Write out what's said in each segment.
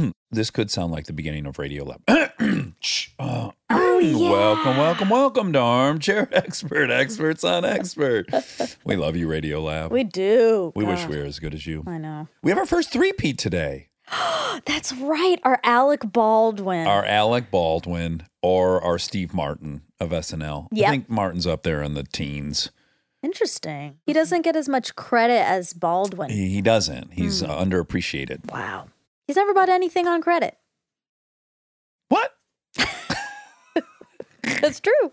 this could sound like the beginning of Radio Lab. Shh. Uh, Welcome, welcome, welcome to Armchair Expert, Experts on Expert. we love you, Radio Lab. We do. We wish we were as good as you. I know. We have our first three-peat today. That's right. Our Alec Baldwin. Our Alec Baldwin or our Steve Martin of SNL. Yep. I think Martin's up there in the teens. Interesting. He doesn't get as much credit as Baldwin. He, doesn't. He's uh, underappreciated. Wow. He's never bought anything on credit. What? That's true.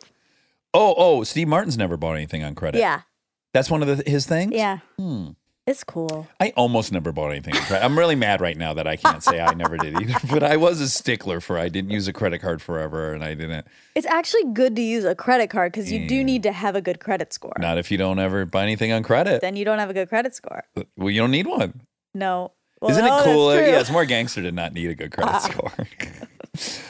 Oh, oh, Steve Martin's never bought anything on credit. Yeah. That's one of the, his things? Yeah. Hmm. It's cool. I almost never bought anything on credit. I'm really mad right now that I can't say I never did either. But I was a stickler for I didn't use a credit card forever and I didn't. It's actually good to use a credit card because you do need to have a good credit score. Not if you don't ever buy anything on credit. Then you don't have a good credit score. Well, you don't need one. No. Well, Isn't it cooler? Yeah, it's more gangster to not need a good credit ah. score.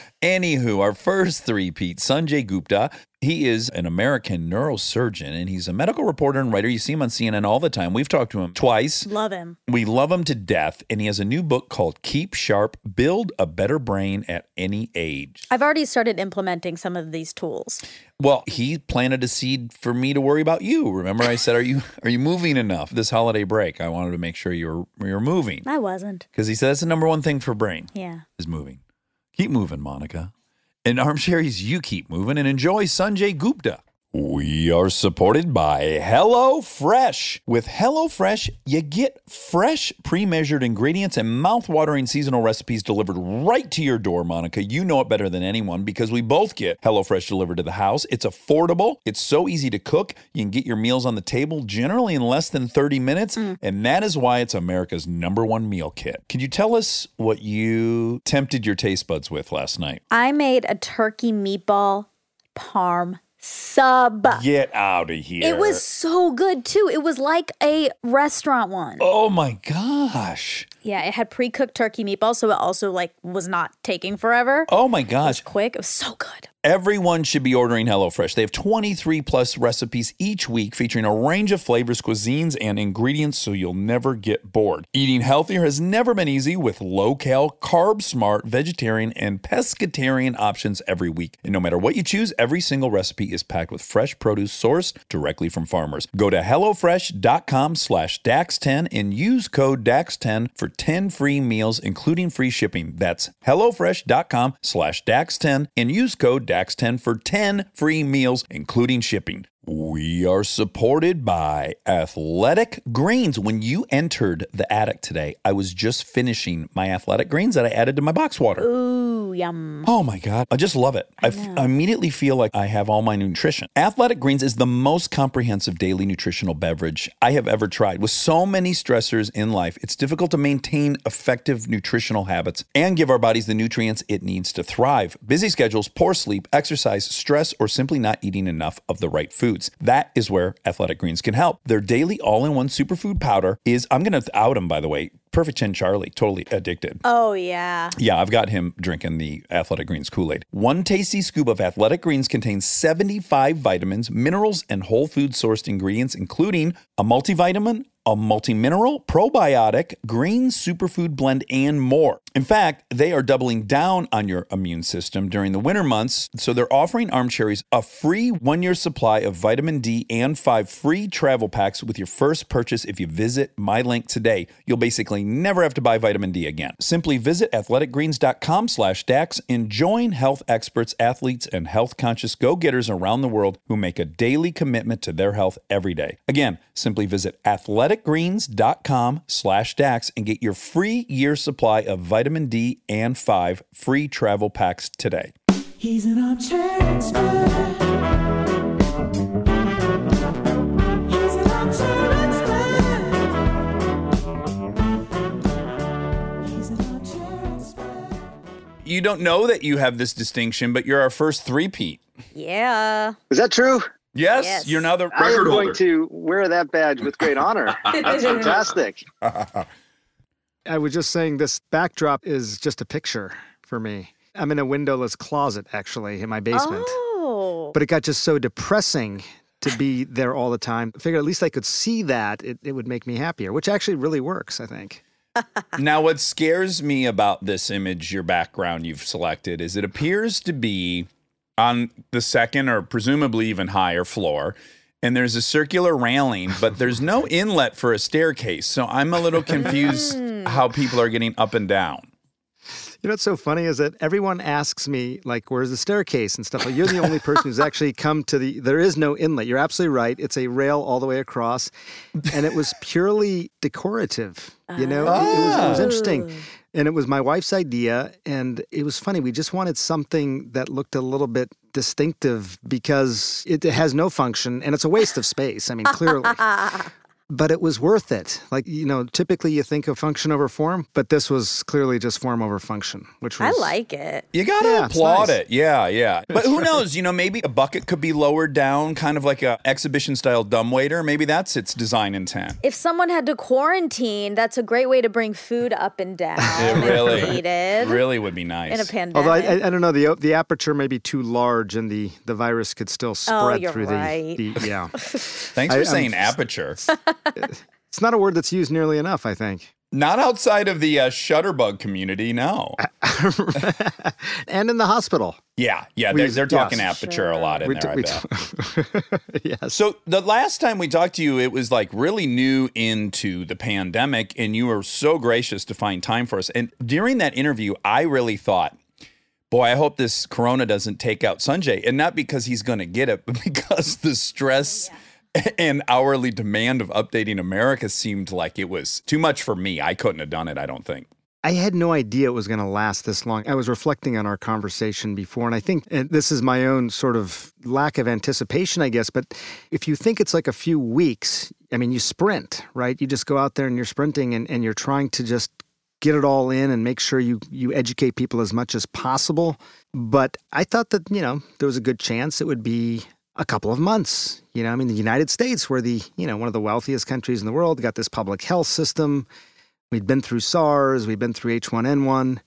Anywho, our first three-peat, Sanjay Gupta. He is an American neurosurgeon and he's a medical reporter and writer. You see him on CNN all the time. We've talked to him twice. Love him. We love him to death. And he has a new book called Keep Sharp Build a Better Brain at Any Age. I've already started implementing some of these tools. Well, he planted a seed for me to worry about you. Remember, I said, "Are you are you moving enough this holiday break?" I wanted to make sure you're you're moving I wasn't. because he said that's the number one thing for brain Yeah. is moving. Keep moving, Monica. In Armcherries, you keep moving and enjoy Sanjay Gupta. We are supported by HelloFresh. With HelloFresh, you get fresh, pre measured ingredients and mouth-watering seasonal recipes delivered right to your door, Monica. You know it better than anyone because we both get HelloFresh delivered to the house. It's affordable, it's so easy to cook. You can get your meals on the table generally in less than 30 minutes, mm. and that is why it's America's number one meal kit. Can you tell us what you tempted your taste buds with last night? I made a turkey meatball parm sub. Get out of here. It was so good too. It was like a restaurant one. Oh my gosh. Yeah, it had pre-cooked turkey meatballs, so it also like was not taking forever. Oh my gosh. It was Quick, it was so good. Everyone should be ordering HelloFresh. They have 23 plus recipes each week featuring a range of flavors, cuisines, and ingredients so you'll never get bored. Eating healthier has never been easy with low cal, carb smart, vegetarian, and pescatarian options every week. And no matter what you choose, every single recipe is packed with fresh produce sourced directly from farmers. Go to HelloFresh.com slash DAX10 and use code DAX10 for 10 free meals, including free shipping. That's HelloFresh.com slash DAX10 and use code DAX10 for 10 free meals, including shipping. We are supported by Athletic Greens. When you entered the attic today, I was just finishing my Athletic Greens that I added to my box water. Ooh, yum. Oh my God. I just love it. I, f- know. I immediately feel like I have all my nutrition. Athletic Greens is the most comprehensive daily nutritional beverage I have ever tried. With so many stressors in life, it's difficult to maintain effective nutritional habits and give our bodies the nutrients it needs to thrive. Busy schedules, poor sleep, exercise, stress, or simply not eating enough of the right foods. That is where Athletic Greens can help. Their daily all in one superfood powder is, I'm going to out them, by the way. Perfect Chin Charlie, totally addicted. Oh yeah. Yeah, I've got him drinking the Athletic Greens Kool Aid. One tasty scoop of Athletic Greens contains 75 vitamins, minerals, and whole food sourced ingredients, including a multivitamin, a multimineral, probiotic, green superfood blend, and more. In fact, they are doubling down on your immune system during the winter months, so they're offering Armcherries a free one year supply of vitamin D and five free travel packs with your first purchase if you visit my link today. You'll basically never have to buy vitamin D again. Simply visit athleticgreens.com slash DAX and join health experts, athletes, and health conscious go getters around the world who make a daily commitment to their health every day. Again, simply visit athleticgreens.com slash DAX and get your free year supply of vitamin D and five free travel packs today. He's an armchair expert. He's an armchair expert. He's an armchair expert. You don't know that you have this distinction, but you're our first three-peat. Yeah. Is that true? Yes, Yes. you're now the record I am going holder. to wear that badge with great honor. That's fantastic. I was just saying this backdrop is just a picture for me. I'm in a windowless closet actually in my basement. Oh. But it got just so depressing to be there all the time. I figured at least I could see that. It, it would make me happier, which actually really works, I think. now, what scares me about this image, your background you've selected, is it appears to be on the second or presumably even higher floor. And there's a circular railing, but there's no inlet for a staircase. So I'm a little confused hmm. how people are getting up and down. You know what's so funny is that everyone asks me, like, where's the staircase and stuff. Like, you're the only person who's actually come to the. There is no inlet. You're absolutely right. It's a rail all the way across, and it was purely decorative. You know, it, it was, it was interesting, oh. And it was my wife's idea, and it was funny. We just wanted something that looked a little bit distinctive because it has no function and it's a waste of space. I mean, clearly but it was worth it. Like, you know, typically you think of function over form, but this was clearly just form over function, which was. I like it. You gotta Yeah, applaud nice. it. Yeah, yeah. But who knows? You know, maybe a bucket could be lowered down, kind of like a exhibition style dumbwaiter. Maybe that's its design intent. If someone had to quarantine, that's a great way to bring food up and down. It really, needed really would be nice. in a pandemic. Although I, I, I don't know, the the aperture may be too large, and the the virus could still oh, spread Oh, you're through right. the, the yeah. Thanks I- for I'm saying aperture. It's not a word that's used nearly enough, I think. Not outside of the uh, Shutterbug community, no. and in the hospital. Yeah, yeah, they're, they're talking yes. aperture a lot in We there. t- I bet. t- yes. So the last time we talked to you, it was like really new into the pandemic, and you were so gracious to find time for us. And during that interview, I really thought, boy, I hope this corona doesn't take out Sanjay. And not because he's going to get it, but because the stress and hourly demand of updating America seemed like it was too much for me. I couldn't have done it, I don't think. I had no idea it was going to last this long. I was reflecting on our conversation before, and I think and this is my own sort of lack of anticipation, I guess. But if you think it's like a few weeks, I mean, you sprint, right? You just go out there and you're sprinting and, and you're trying to just get it all in and make sure you, you educate people as much as possible. But I thought that, you know, there was a good chance it would be a couple of months. You know, I mean, the United States, we're the, you know, one of the wealthiest countries in the world, got this public health system. We'd been through SARS, we've been through H1N1.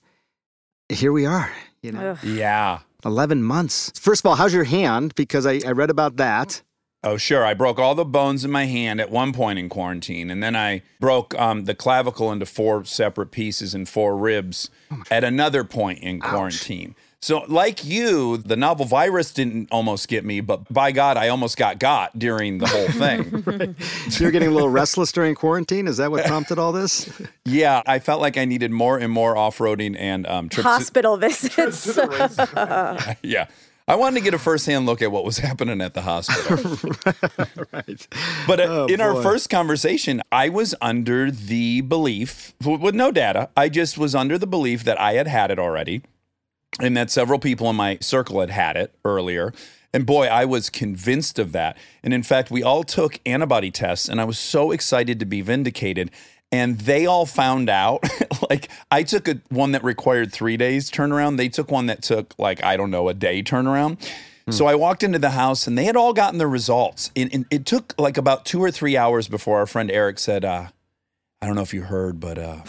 Here we are, you know, Ugh. Yeah. 11 months. First of all, how's your hand? Because I, I read about that. Oh, sure. I broke all the bones in my hand at one point in quarantine, and then I broke um, the clavicle into four separate pieces and four ribs at another point in quarantine. So, like you, the novel virus didn't almost get me, but by God, I almost got got during the whole thing. So you're getting a little restless during quarantine? Is that what prompted all this? yeah, I felt like I needed more and more off roading and um, trips. Hospital visits. yeah. I wanted to get a firsthand look at what was happening at the hospital. right. But uh, Oh, in our first conversation, I was under the belief, with no data, I just was under the belief that I had had it already and that several people in my circle had had it earlier. And boy, I was convinced of that. And in fact, we all took antibody tests, and I was so excited to be vindicated. And they all found out. like, I took a, one that required three days turnaround. They took one that took, like, I don't know, a day turnaround. So I walked into the house and they had all gotten the results. And, and it took like about two or three hours before our friend Eric said, uh, I don't know if you heard, but uh,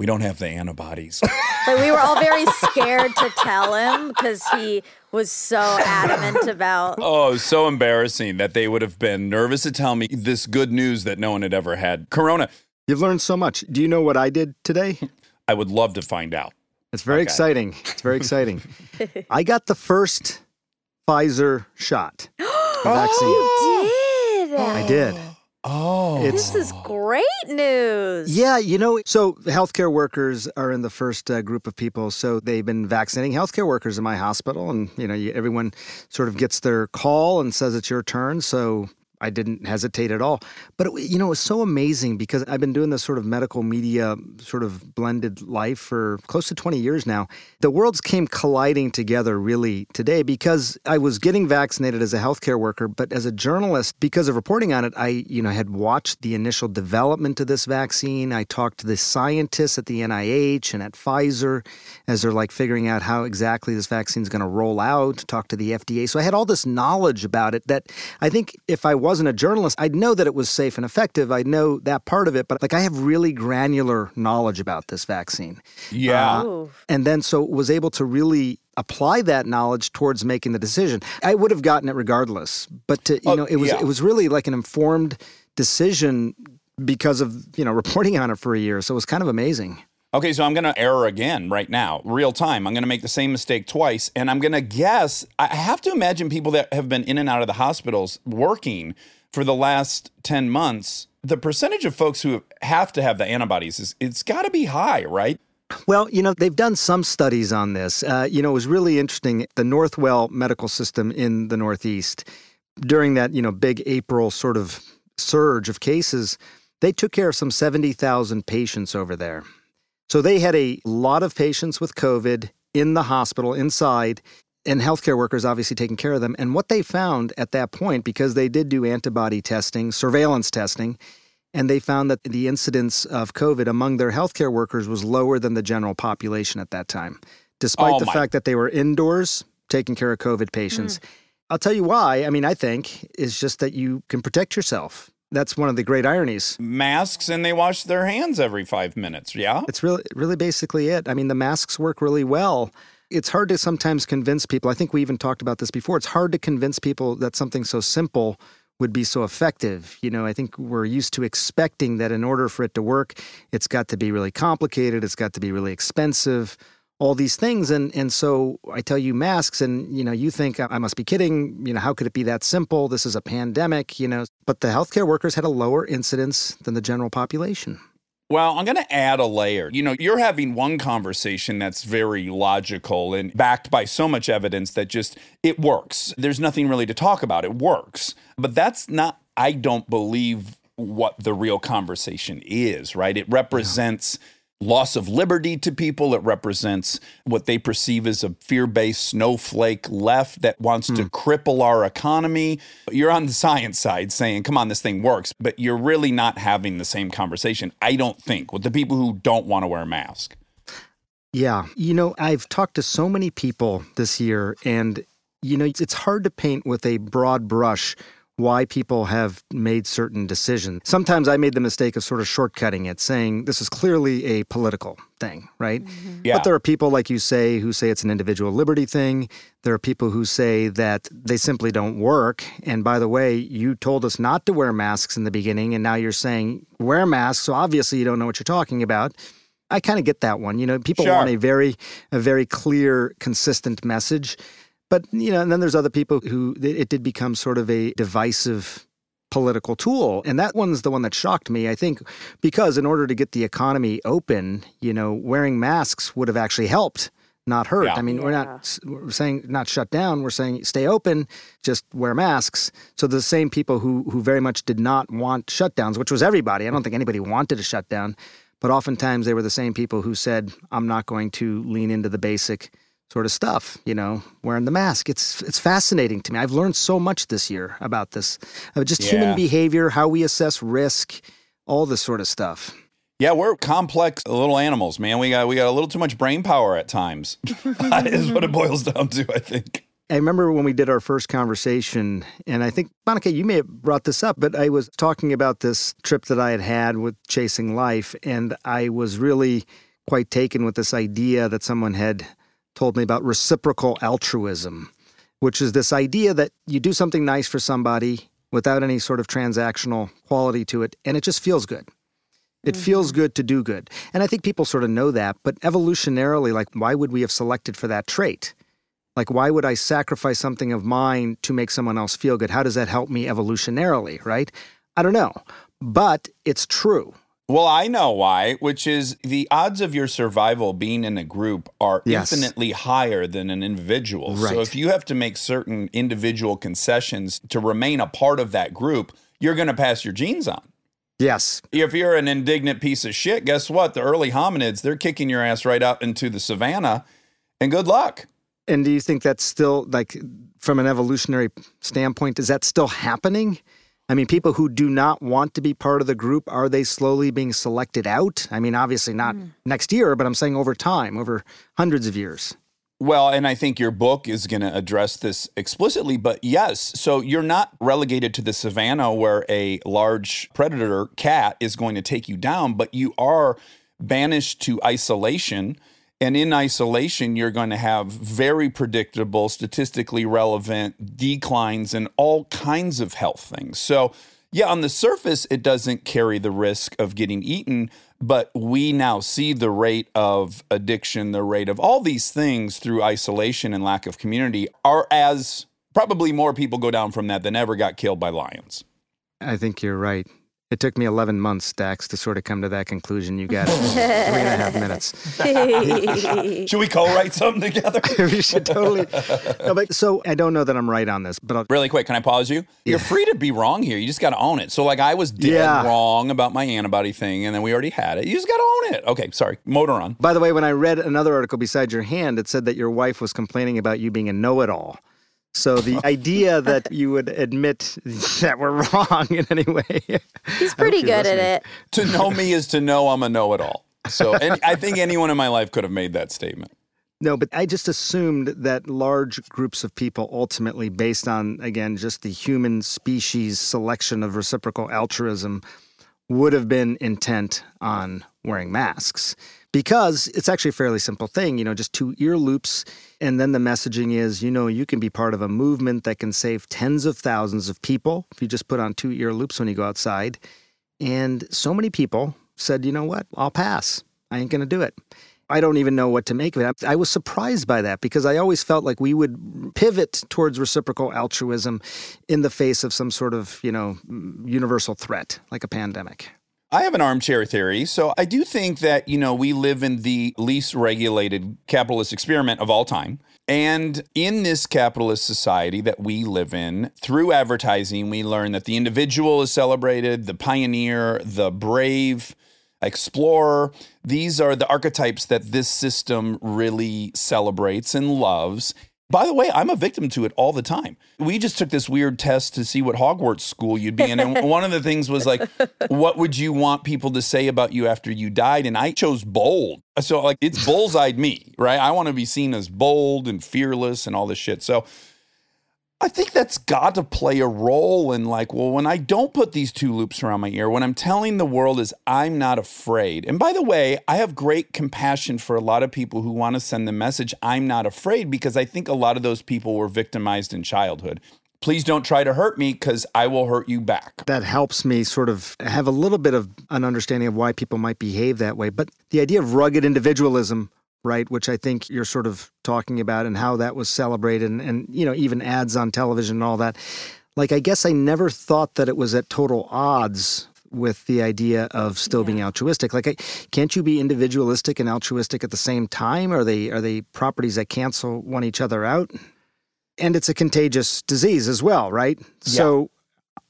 we don't have the antibodies. Like, we were all very scared to tell him because he was so adamant about. oh, it was so embarrassing that they would have been nervous to tell me this good news that no one had ever had corona. You've learned so much. Do you know what I did today? I would love to find out. It's very Okay. exciting. It's very exciting. I got the first Pfizer shot. the vaccine. Oh, did I did. Oh, This is great news. Yeah, you know, so healthcare workers are in the first uh, group of people. So they've been vaccinating healthcare workers in my hospital, and you know, you, everyone sort of gets their call and says it's your turn. So I didn't hesitate at all. But it, you know, it was so amazing because I've been doing this sort of medical media sort of blended life for close to 20 years now. The worlds came colliding together really today because I was getting vaccinated as a healthcare worker, but as a journalist, because of reporting on it, I, you know, had watched the initial development of this vaccine. I talked to the scientists at the NIH and at Pfizer as they're like figuring out how exactly this vaccine is going to roll out, talk to the FDA. So I had all this knowledge about it that I think if I wasn't a journalist, I'd know that it was safe and effective. I'd know that part of it, but like I have really granular knowledge about this vaccine. yeah. Uh, Ooh. And then so was able to really apply that knowledge towards making the decision. I would have gotten it regardless, but to, you Oh, know, it was yeah. it was really like an informed decision because of, you know, reporting on it for a year. So it was kind of amazing. Okay, so I'm going to error again right now, real time. I'm going to make the same mistake twice. And I'm going to guess, I have to imagine people that have been in and out of the hospitals working for the last 10 months, the percentage of folks who have to have the antibodies is it's got to be high, right? Well, you know, they've done some studies on this. Uh, you know, it was really interesting. The Northwell Medical System in the Northeast, during that, you know, big April sort of surge of cases, they took care of some 70,000 patients over there. So they had a lot of patients with COVID in the hospital, inside, and healthcare workers obviously taking care of them. And what they found at that point, because they did do antibody testing, surveillance testing, and they found that the incidence of COVID among their healthcare workers was lower than the general population at that time, despite Oh, the fact that they were indoors taking care of COVID patients. Mm. I'll tell you why. I mean, I think is just that you can protect yourself. That's one of the great ironies. Masks and they wash their hands every five minutes. Yeah. It's really, really basically it. I mean, the masks work really well. It's hard to sometimes convince people. I think we even talked about this before. It's hard to convince people that something so simple would be so effective. You know, I think we're used to expecting that in order for it to work, it's got to be really complicated, it's got to be really expensive, all these things. And and so I tell you masks and you know, you think I must be kidding, you know, how could it be that simple? This is a pandemic, you know. But the healthcare workers had a lower incidence than the general population. Well, I'm going to add a layer. You know, you're having one conversation that's very logical and backed by so much evidence that just it works. There's nothing really to talk about. It works. But that's not, I don't believe, what the real conversation is, right? It represents loss of liberty to people. It represents what they perceive as a fear based snowflake left that wants to hmm. cripple our economy. You're on the science side saying, come on, this thing works, but you're really not having the same conversation, I don't think, with the people who don't want to wear a mask. Yeah. You know, I've talked to so many people this year, and, you know, it's hard to paint with a broad brush why people have made certain decisions. Sometimes I made the mistake of sort of shortcutting it, saying this is clearly a political thing, right? Mm-hmm. Yeah. But there are people, like you say, who say it's an individual liberty thing. There are people who say that they simply don't work. And by the way, you told us not to wear masks in the beginning, and now you're saying wear masks. So obviously you don't know what you're talking about. I kind of get that one. You know, people Sure. want a very, a very clear, consistent message. But you know, and then there's other people who it it did become sort of a divisive political tool, and that one's the one that shocked me. I think because in order to get the economy open, you know, wearing masks would have actually helped, not hurt. Yeah. I mean, we're not we're saying not shut down. We're saying stay open, just wear masks. So the same people who who very much did not want shutdowns, which was everybody. I don't think anybody wanted a shutdown, but oftentimes they were the same people who said, "I'm not going to lean into the basic." Sort of stuff, you know, wearing the mask. It's it's fascinating to me. I've learned so much this year about this, of just Yeah. human behavior, how we assess risk, all this sort of stuff. Yeah, we're complex little animals, man. We got we got a little too much brain power at times. is what it boils down to, I think. I remember when we did our first conversation, and I think, Monica, you may have brought this up, but I was talking about this trip that I had had with Chasing Life, and I was really quite taken with this idea that someone had told me about reciprocal altruism, which is this idea that you do something nice for somebody without any sort of transactional quality to it, and it just feels good. It mm-hmm. feels good to do good. And I think people sort of know that, but evolutionarily, like, why would we have selected for that trait? Like, why would I sacrifice something of mine to make someone else feel good? How does that help me evolutionarily, right? I don't know. But it's true. Well, I know why, which is the odds of your survival being in a group are Yes. infinitely higher than an individual. Right. So if you have to make certain individual concessions to remain a part of that group, you're going to pass your genes on. Yes. If you're an indignant piece of shit, guess what? The early hominids, they're kicking your ass right out into the savannah, and good luck. And do you think that's still, like, from an evolutionary standpoint, is that still happening? I mean, people who do not want to be part of the group, are they slowly being selected out? I mean, obviously not hmm. next year, but I'm saying over time, over hundreds of years. Well, and I think your book is going to address this explicitly, but yes. So you're not relegated to the savannah where a large predator cat is going to take you down, but you are banished to isolation. And in isolation, you're going to have very predictable, statistically relevant declines in all kinds of health things. So Yeah, on the surface, it doesn't carry the risk of getting eaten, but we now see the rate of addiction, the rate of all these things through isolation and lack of community are as probably more people go down from that than ever got killed by lions. I think you're right. It took me 11 months, Dax, to sort of come to that conclusion. You got it. Three and a half minutes. Should we co-write something together? we should totally. No, but, so I don't know that I'm right on this, but I'll, Really quick, can I pause you? You're free to be wrong here. You just got to own it. So, like, I was dead Yeah. wrong about my antibody thing, and then we already had it. You just got to own it. Okay, sorry. Motor on. By the way, when I read another article beside your hand, it said that your wife was complaining about you being a know-it-all. So the idea that you would admit that we're wrong in any way. He's pretty you're good at it. To know me is to know I'm a know-it-all. So, and I think anyone in my life could have made that statement. No, but I just assumed that large groups of people ultimately, based on, again, just the human species selection of reciprocal altruism, would have been intent on wearing masks. Because it's actually a fairly simple thing, you know, just two ear loops. And then the messaging is, you know, you can be part of a movement that can save tens of thousands of people if you just put on two ear loops when you go outside. And so many people said, you know what, I'll pass. I ain't going to do it. I don't even know what to make of it. I was surprised by that because I always felt like we would pivot towards reciprocal altruism in the face of some sort of, you know, universal threat like a pandemic. I have an armchair theory. So I do think that, you know, we live in the least regulated capitalist experiment of all time. And in this capitalist society that we live in, through advertising, we learn that the individual is celebrated, the pioneer, the brave, explorer. These are the archetypes that this system really celebrates and loves. By the way, I'm a victim to it all the time. We just took this weird test to see what Hogwarts school you'd be in. And one of the things was like, what would you want people to say about you after you died? And I chose bold. So, like, it's bullseyed me, right? I want to be seen as bold and fearless and all this shit. So, I think that's got to play a role in like, well, when I don't put these two loops around my ear, when I'm telling the world is I'm not afraid. And by the way, I have great compassion for a lot of people who want to send the message I'm not afraid because I think a lot of those people were victimized in childhood. Please don't try to hurt me because I will hurt you back. That helps me sort of have a little bit of an understanding of why people might behave that way. But the idea of rugged individualism, right, which I think you're sort of talking about and how that was celebrated and, and you know, even ads on television and all that. Like, I guess I never thought that it was at total odds with the idea of still being altruistic. Like, I, can't you be individualistic and altruistic at the same time? Are they are they properties that cancel one each other out? And it's a contagious disease as well, right? So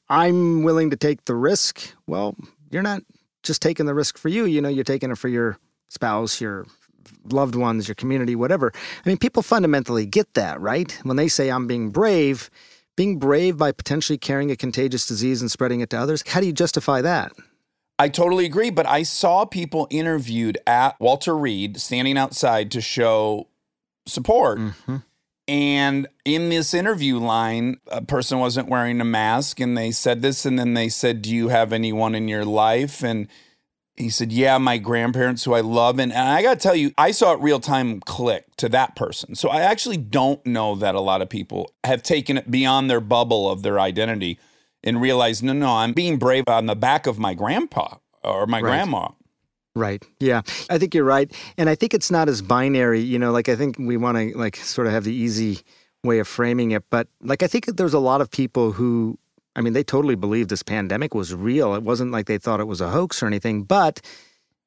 I'm willing to take the risk. Well, you're not just taking the risk for you. You know, you're taking it for your spouse, your loved ones, your community, whatever. I mean, people fundamentally get that, right? When they say I'm being brave, being brave by potentially carrying a contagious disease and spreading it to others, how do you justify that? I totally agree, but I saw people interviewed at Walter Reed standing outside to show support. Mm-hmm. And in this interview line, a person wasn't wearing a mask and they said this. And then they said, Do you have anyone in your life? And he said, Yeah, my grandparents who I love. And, and I got to tell you, I saw it real time click to that person. So I actually don't know that a lot of people have taken it beyond their bubble of their identity and realized, No, no, I'm being brave on the back of my grandpa or my Right. grandma. Right. Yeah. I think you're right. And I think it's not as binary, you know, like I think we want to like sort of have the easy way of framing it, but like I think that there's a lot of people who I mean, they totally believed this pandemic was real. It wasn't like they thought it was a hoax or anything, but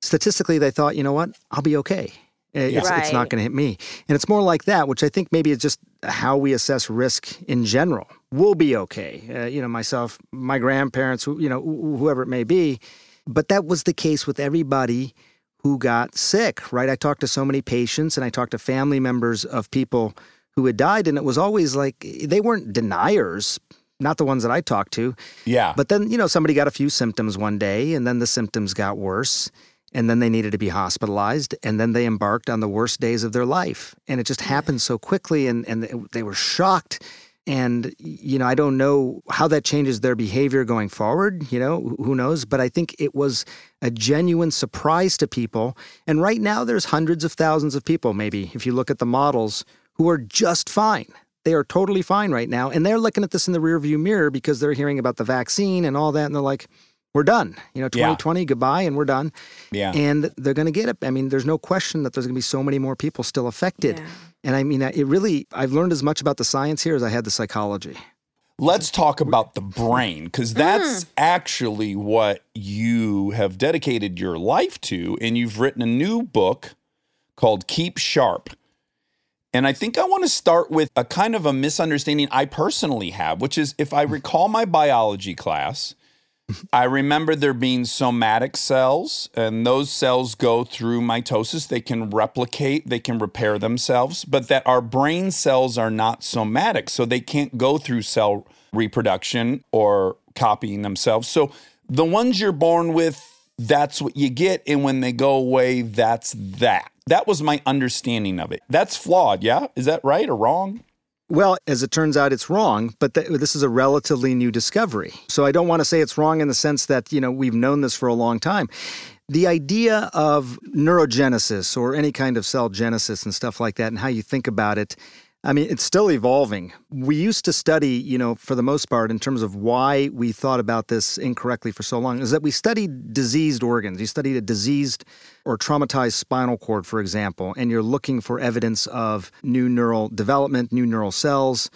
statistically they thought, you know what? I'll be okay. It's, it's not going to hit me. And it's more like that, which I think maybe is just how we assess risk in general. We'll be okay. Uh, you know, myself, my grandparents, you know, whoever it may be. But that was the case with everybody who got sick, right? I talked to so many patients and I talked to family members of people who had died, and it was always like they weren't deniers, not the ones that I talked to. Yeah. But then, you know, somebody got a few symptoms one day, and then the symptoms got worse, and then they needed to be hospitalized, and then they embarked on the worst days of their life. And it just happened so quickly, and, and they were shocked. And, you know, I don't know how that changes their behavior going forward, you know, who- who knows? But I think it was a genuine surprise to people. And right now, there's hundreds of thousands of people, maybe, if you look at the models, who are just fine. They are totally fine right now. And they're looking at this in the rearview mirror because they're hearing about the vaccine and all that. And they're like, we're done. You know, Yeah. 2020, goodbye, and we're done. Yeah. And they're going to get it. I mean, there's no question that there's going to be so many more people still affected. Yeah. And I mean, it really, I've learned as much about the science here as I had the psychology. Let's talk about the brain because that's mm. actually what you have dedicated your life to. And you've written a new book called Keep Sharp. And I think I want to start with a kind of a misunderstanding I personally have, which is if I hmm. recall my biology class, I remember there being somatic cells, and those cells go through mitosis. They can replicate, they can repair themselves, but that our brain cells are not somatic, so they can't go through cell reproduction or copying themselves. So the ones you're born with, that's what you get. And when they go away, that's that. That was my understanding of it. That's flawed, yeah? Is that right or wrong? Well, as it turns out, it's wrong, but th- this is a relatively new discovery. So I don't want to say it's wrong in the sense that, you know, we've known this for a long time. The idea of neurogenesis or any kind of cell genesis and stuff like that and how you think about it, I mean, it's still evolving. We used to study, you know, for the most part, in terms of why we thought about this incorrectly for so long, is that we studied diseased organs. You studied a diseased or traumatized spinal cord, for example, and you're looking for evidence of new neural development, new neural cells,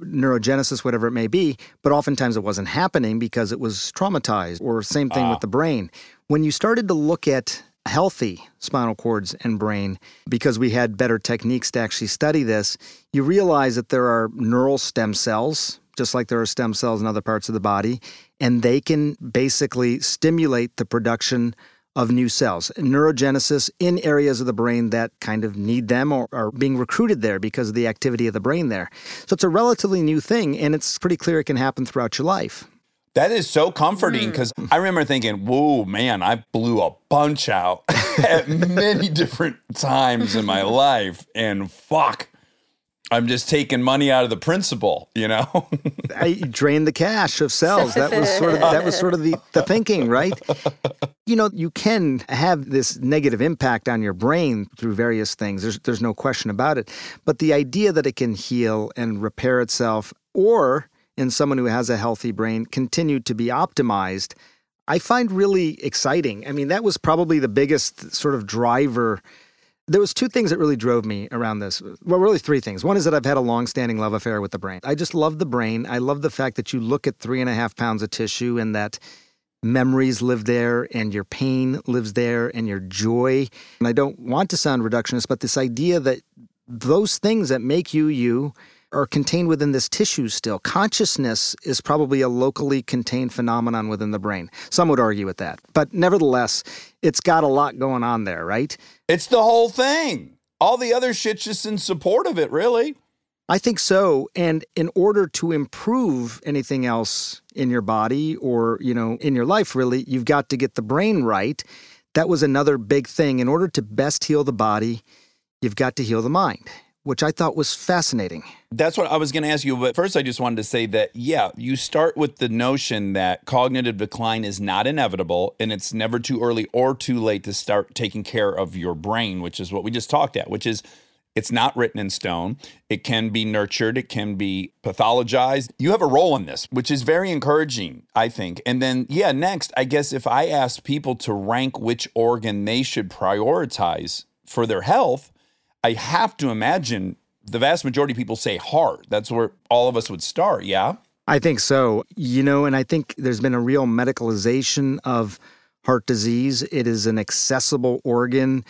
neurogenesis, whatever it may be. But oftentimes it wasn't happening because it was traumatized, or same thing ah. with the brain. When you started to look at healthy spinal cords and brain, because we had better techniques to actually study this, you realize that there are neural stem cells, just like there are stem cells in other parts of the body, and they can basically stimulate the production of new cells, neurogenesis in areas of the brain that kind of need them or are being recruited there because of the activity of the brain there. So it's a relatively new thing, and it's pretty clear it can happen throughout your life. That is so comforting mm. because I remember thinking, whoa, man, I blew a bunch out at many different times in my life. And fuck, I'm just taking money out of the principal, you know? I drained the cash of cells. That was sort of that was sort of the, the thinking, right? You know, you can have this negative impact on your brain through various things. There's there's no question about it. But the idea that it can heal and repair itself, or in someone who has a healthy brain, continue to be optimized, I find really exciting. I mean, that was probably the biggest sort of driver there was two things that really drove me around this. Well, really three things. One is that I've had a long-standing love affair with the brain. I just love the brain. I love the fact that you look at three and a half pounds of tissue and that memories live there and your pain lives there and your joy. And I don't want to sound reductionist, but this idea that those things that make you you are contained within this tissue still. Consciousness is probably a locally contained phenomenon within the brain. Some would argue with that. But nevertheless, it's got a lot going on there, right? it's the whole thing. All the other shit's just in support of it, really. I think so. And in order to improve anything else in your body or, you know, in your life, really, you've got to get the brain right. That was another big thing. In order to best heal the body, you've got to heal the mind, which I thought was fascinating. That's what I was going to ask you. But first, I just wanted to say that, yeah, you start with the notion that cognitive decline is not inevitable and it's never too early or too late to start taking care of your brain, which is what we just talked at, which is it's not written in stone. It can be nurtured, it can be pathologized. You have a role in this, which is very encouraging, I think. And then, yeah, next, I guess if I asked people to rank which organ they should prioritize for their health, I have to imagine the vast majority of people say heart. That's where all of us would start. Yeah. I think so. You know, and I think there's been a real medicalization of heart disease. It is an accessible organ.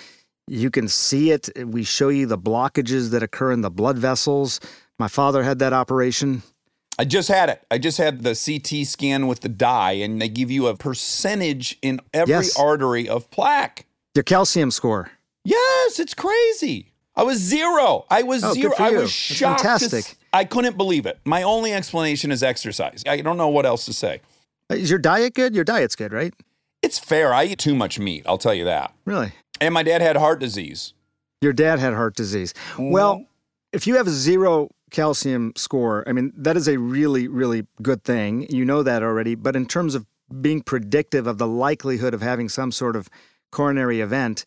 You can see it. We show you the blockages that occur in the blood vessels. My father had that operation. I just had it. I just had the CT scan with the dye, and they give you a percentage in every Yes. artery of plaque. Your calcium score. Yes, it's crazy. I was zero. I was Oh, zero. I was shocked. fantastic. I couldn't believe it. My only explanation is exercise. I don't know what else to say. Uh, is your diet good? Your diet's good, right? It's fair. I eat too much meat. I'll tell you that. Really? And my dad had heart disease. Your dad had heart disease. Mm-hmm. Well, if you have a zero calcium score, I mean, that is a really, really good thing. You know that already. But in terms of being predictive of the likelihood of having some sort of coronary event,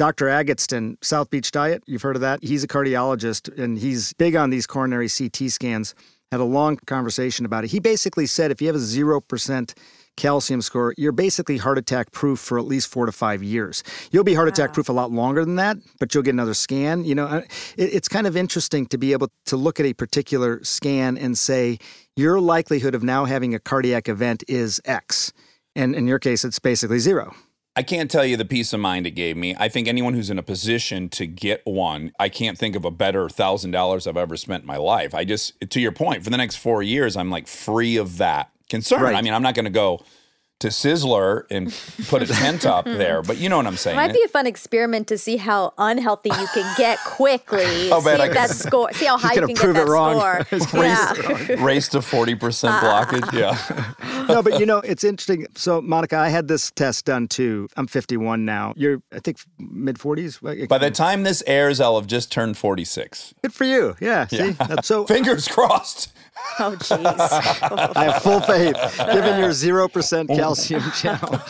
Dr. Agatston, South Beach Diet, you've heard of that? He's a cardiologist and he's big on these coronary CT scans. Had a long conversation about it. He basically said if you have a 0% calcium score, you're basically heart attack proof for at least four to five years. You'll be heart attack proof a lot longer than that, but you'll get another scan. You know, uh, it, it's kind of interesting to be able to look at a particular scan and say, your likelihood of now having a cardiac event is X. And in your case, it's basically zero. I can't tell you the peace of mind it gave me. I think anyone who's in a position to get one, I can't think of a better thousand dollars I've ever spent in my life. I just, to your point, for the next four years, I'm like free of that concern. Right. I mean, I'm not going to go to Sizzler and put a tent up there, but you know what I'm saying. It might be a fun experiment to see how unhealthy you can get quickly. Oh, man, see I if could- that score. See how high you gonna can get prove it wrong. score. yeah. Race to 40% uh-uh. blockage. Yeah. no, but you know, it's interesting. So, Monica, I had this test done too. I'm 51 now. You're, I think, mid 40s. By the time this airs, I'll have just turned 46. Good for you. Yeah. See, That's so Fingers crossed. Oh, jeez. I have full faith, given your zero percent calcium channel.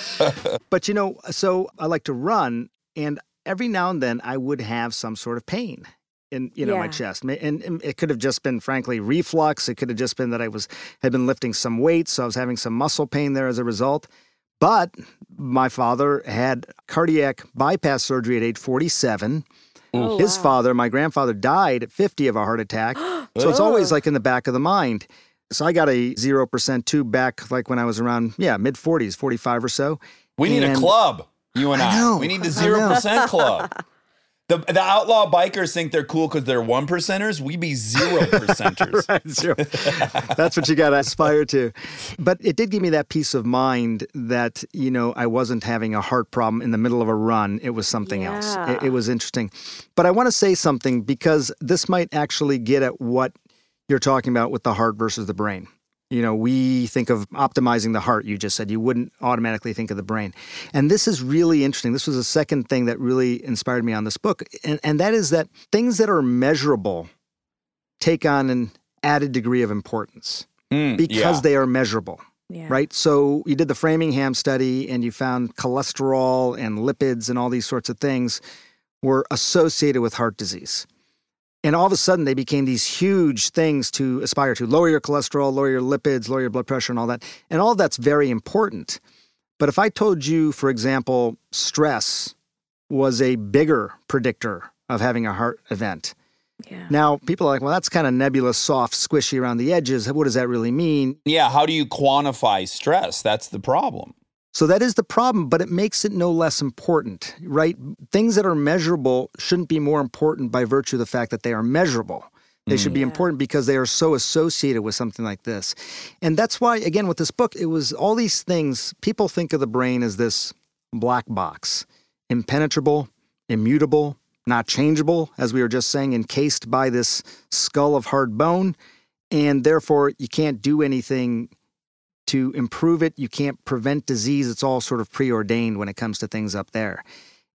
But you know, so I like to run, and every now and then I would have some sort of pain in you know my chest, and, and it could have just been, frankly, reflux. It could have just been that I was had been lifting some weights, so I was having some muscle pain there as a result. But my father had cardiac bypass surgery at age 47. Oh, His wow. father, my grandfather, died at 50 of a heart attack. so it's always like in the back of the mind. So I got a 0% tube back like when I was around, yeah, mid 40s, 45 or so. We need a club, you and I I. know, we need the 0% club. The, the outlaw bikers think they're cool because they're one percenters. We be zero percenters. Right, zero. That's what you got to aspire to. But it did give me that peace of mind that, you know, I wasn't having a heart problem in the middle of a run. It was something else. It, it was interesting. But I want to say something because this might actually get at what you're talking about with the heart versus the brain. You know, we think of optimizing the heart, you just said. You wouldn't automatically think of the brain. And this is really interesting. This was the second thing that really inspired me on this book. And, and that is that things that are measurable take on an added degree of importance Mm, because yeah. they are measurable, Yeah. right? So you did the Framingham study and you found cholesterol and lipids and all these sorts of things were associated with heart disease. And all of a sudden, they became these huge things to aspire to lower your cholesterol, lower your lipids, lower your blood pressure, and all that. And all of that's very important. But if I told you, for example, stress was a bigger predictor of having a heart event, Yeah. now, people are like, well, that's kind of nebulous, soft, squishy around the edges. What does that really mean? yeah. How do you quantify stress? That's the problem. So that is the problem, but it makes it no less important, right? Things that are measurable shouldn't be more important by virtue of the fact that they are measurable. They should be Yeah. important because they are so associated with something like this. And that's why, again, with this book, it was all these things. People think of the brain as this black box, impenetrable, immutable, not changeable, as we were just saying, encased by this skull of hard bone. And therefore, you can't do anything to improve it. You can't prevent disease. It's all sort of preordained when it comes to things up there.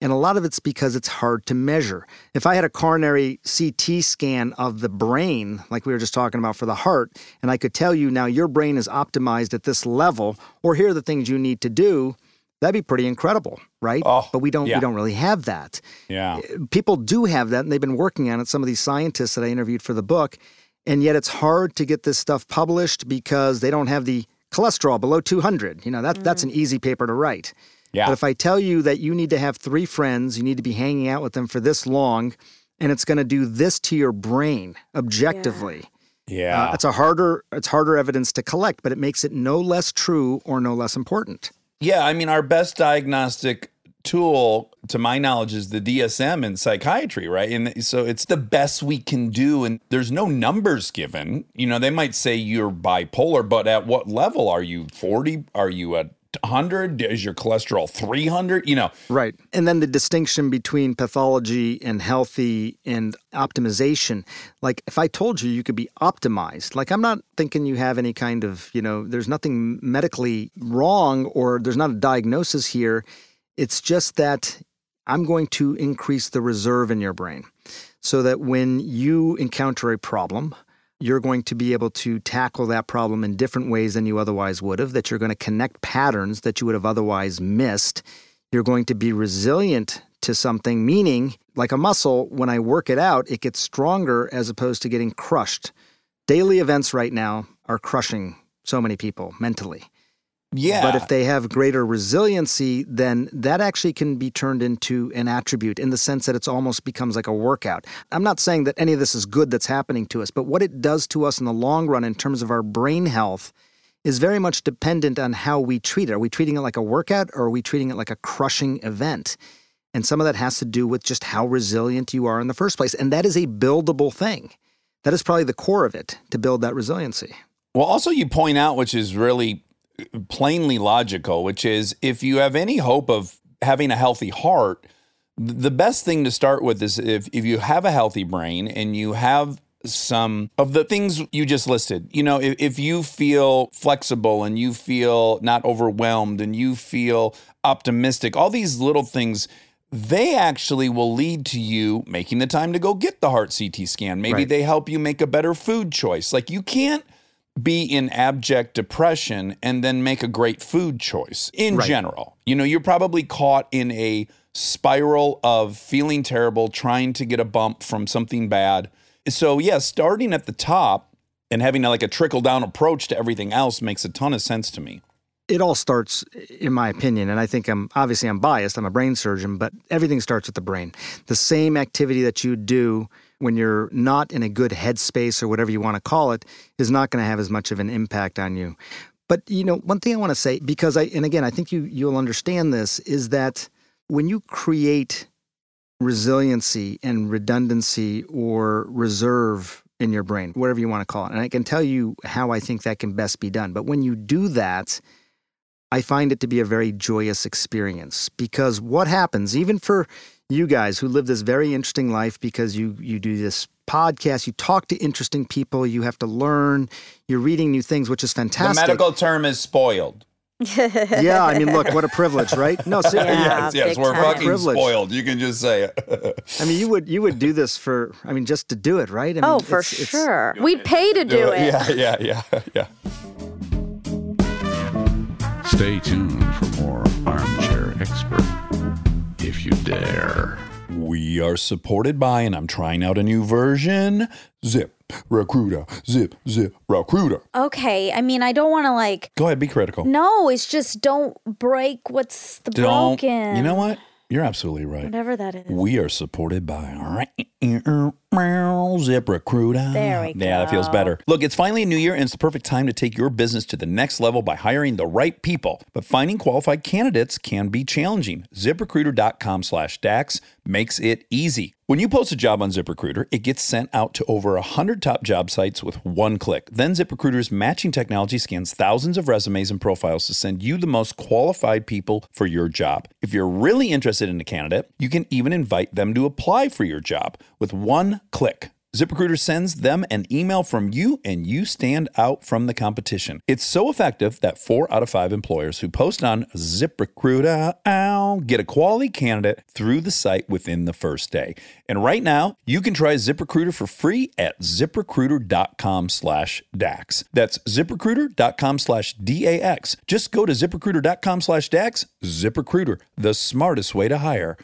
And a lot of it's because it's hard to measure. If I had a coronary CT scan of the brain, like we were just talking about for the heart, and I could tell you now your brain is optimized at this level, or here are the things you need to do, that'd be pretty incredible, right? Oh, but we don't yeah. we don't really have that Yeah. Eh, people do have that and they've been working on it some of these scientists that i interviewed for the book and yet it's hard to get this stuff published because they don't have the cholesterol below 200 you know that, that's an easy paper to write. Yeah. but if i tell you that you need to have three friends you need to be hanging out with them for this long and it's going to do this to your brain objectively yeah. uh, it's a harder it's harder evidence to collect but it makes it no less true or no less important. Yeah, I mean, our best diagnostic tool, to my knowledge, is the DSM in psychiatry, right? And so it's the best we can do. And there's no numbers given. You know, they might say you're bipolar, but at what level are you? 40? Are you at 100? Is your cholesterol 300? You know, Right. And then the distinction between pathology and healthy and optimization. Like if I told you you could be optimized, like I'm not thinking you have any kind of, you know, there's nothing medically wrong or there's not a diagnosis here. It's just that I'm going to increase the reserve in your brain so that when you encounter a problem, you're going to be able to tackle that problem in different ways than you otherwise would have, that you're going to connect patterns that you would have otherwise missed. You're going to be resilient to something, meaning like a muscle, when I work it out, it gets stronger as opposed to getting crushed. Daily events right now are crushing so many people mentally. Yeah. But if they have greater resiliency, then that actually can be turned into an attribute in the sense that it's almost becomes like a workout. I'm not saying that any of this is good that's happening to us, but what it does to us in the long run in terms of our brain health is very much dependent on how we treat it. Are we treating it like a workout or are we treating it like a crushing event? And some of that has to do with just how resilient you are in the first place. And that is a buildable thing. That is probably the core of it to build that resiliency. Well, also, you point out, which is really plainly logical, which is if you have any hope of having a healthy heart, the best thing to start with is if, if you have a healthy brain and you have some of the things you just listed, you know, if, if you feel flexible and you feel not overwhelmed and you feel optimistic, all these little things. They actually will lead to you making the time to go get the heart CT scan. Maybe Right. they help you make a better food choice. Like you can't be in abject depression and then make a great food choice in Right. general. You know, you're probably caught in a spiral of feeling terrible, trying to get a bump from something bad. So, yeah, starting at the top and having a, like a trickle down approach to everything else makes a ton of sense to me. it all starts in my opinion and i think i'm obviously i'm biased i'm a brain surgeon but everything starts with the brain the same activity that you do when you're not in a good headspace or whatever you want to call it is not going to have as much of an impact on you. But you know one thing i want to say because i and again i think you you'll understand this is that when you create resiliency and redundancy or reserve in your brain whatever you want to call it and i can tell you how i think that can best be done but when you do that I find it to be a very joyous experience. Because what happens, even for you guys who live this very interesting life because you you do this podcast, you talk to interesting people, you have to learn, you're reading new things, which is fantastic. The medical term is spoiled. yeah, I mean, look, what a privilege, right? No, ser- Yeah, yes, yes, we're time. fucking Privilege. spoiled. You can just say it. I mean, you would you would do this for, I mean, just to do it, right? I mean, oh, for it's- it's- sure. We'd pay to do it. Yeah, yeah, yeah, yeah. Stay tuned for more Armchair Expert, if you dare. We are supported by, and I'm trying out a new version. Zip Recruiter, Zip Zip Recruiter. Okay. I mean, I don't want to like. Go ahead, be critical. No, it's just don't break what's the Don't. broken. You know what? You're absolutely right. Whatever that is. We are supported by ZipRecruiter. Ah. There we go. Yeah, that feels better. Look, it's finally a new year, and it's the perfect time to take your business to the next level by hiring the right people. But finding qualified candidates can be challenging. ZipRecruiter.com slash DAX makes it easy. When you post a job on ZipRecruiter, it gets sent out to over 100 top job sites with one click. Then ZipRecruiter's matching technology scans thousands of resumes and profiles to send you the most qualified people for your job. If you're really interested in a candidate, you can even invite them to apply for your job with one click. ZipRecruiter sends them an email from you and you stand out from the competition. It's so effective that four out of five employers who post on ZipRecruiter ow, get a quality candidate through the site within the first day. And right now, you can try ZipRecruiter for free at ziprecruiter.com slash DAX. That's ziprecruiter.com slash DAX. Just go to ziprecruiter.com slash DAX. ZipRecruiter, the smartest way to hire.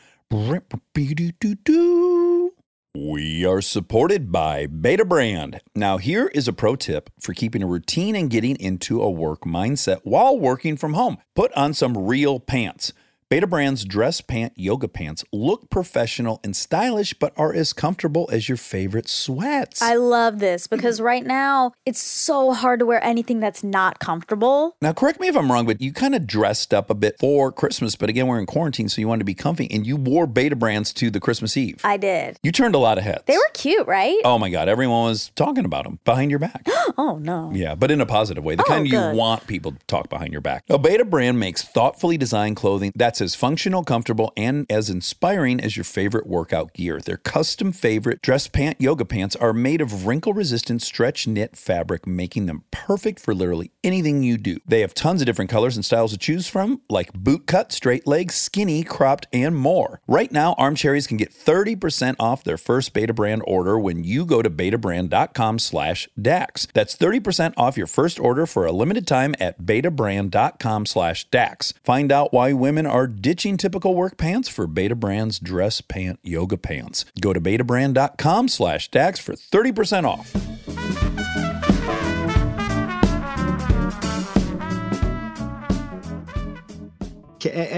We are supported by Betabrand. Now, here is a pro tip for keeping a routine and getting into a work mindset while working from home. Put on some real pants. Betabrand's dress pant yoga pants look professional and stylish, but are as comfortable as your favorite sweats. I love this because right now it's so hard to wear anything that's not comfortable. now, correct me if I'm wrong, but you kind of dressed up a bit for Christmas, but again, we're in quarantine, so you wanted to be comfy, and you wore Betabrands to the Christmas Eve. I did. you turned a lot of heads. They were cute, right? Oh my God, everyone was talking about them behind your back. Oh, no. Yeah, but in a positive way, the Oh, kind you want people to talk behind your back. A Betabrand makes thoughtfully designed clothing that's as functional, comfortable, and as inspiring as your favorite workout gear. Their custom favorite dress pant yoga pants are made of wrinkle resistant stretch knit fabric, making them perfect for literally anything you do. They have tons of different colors and styles to choose from, like boot cut, straight leg, skinny, cropped, and more. Right now, Armcherries can get 30% off their first Betabrand order when you go to betabrand.com slash DAX. That's 30% off your first order for a limited time at betabrand.com slash DAX. Find out why women are ditching typical work pants for Betabrand's dress pant yoga pants. Go to betabrand.com slash DAX for 30% off.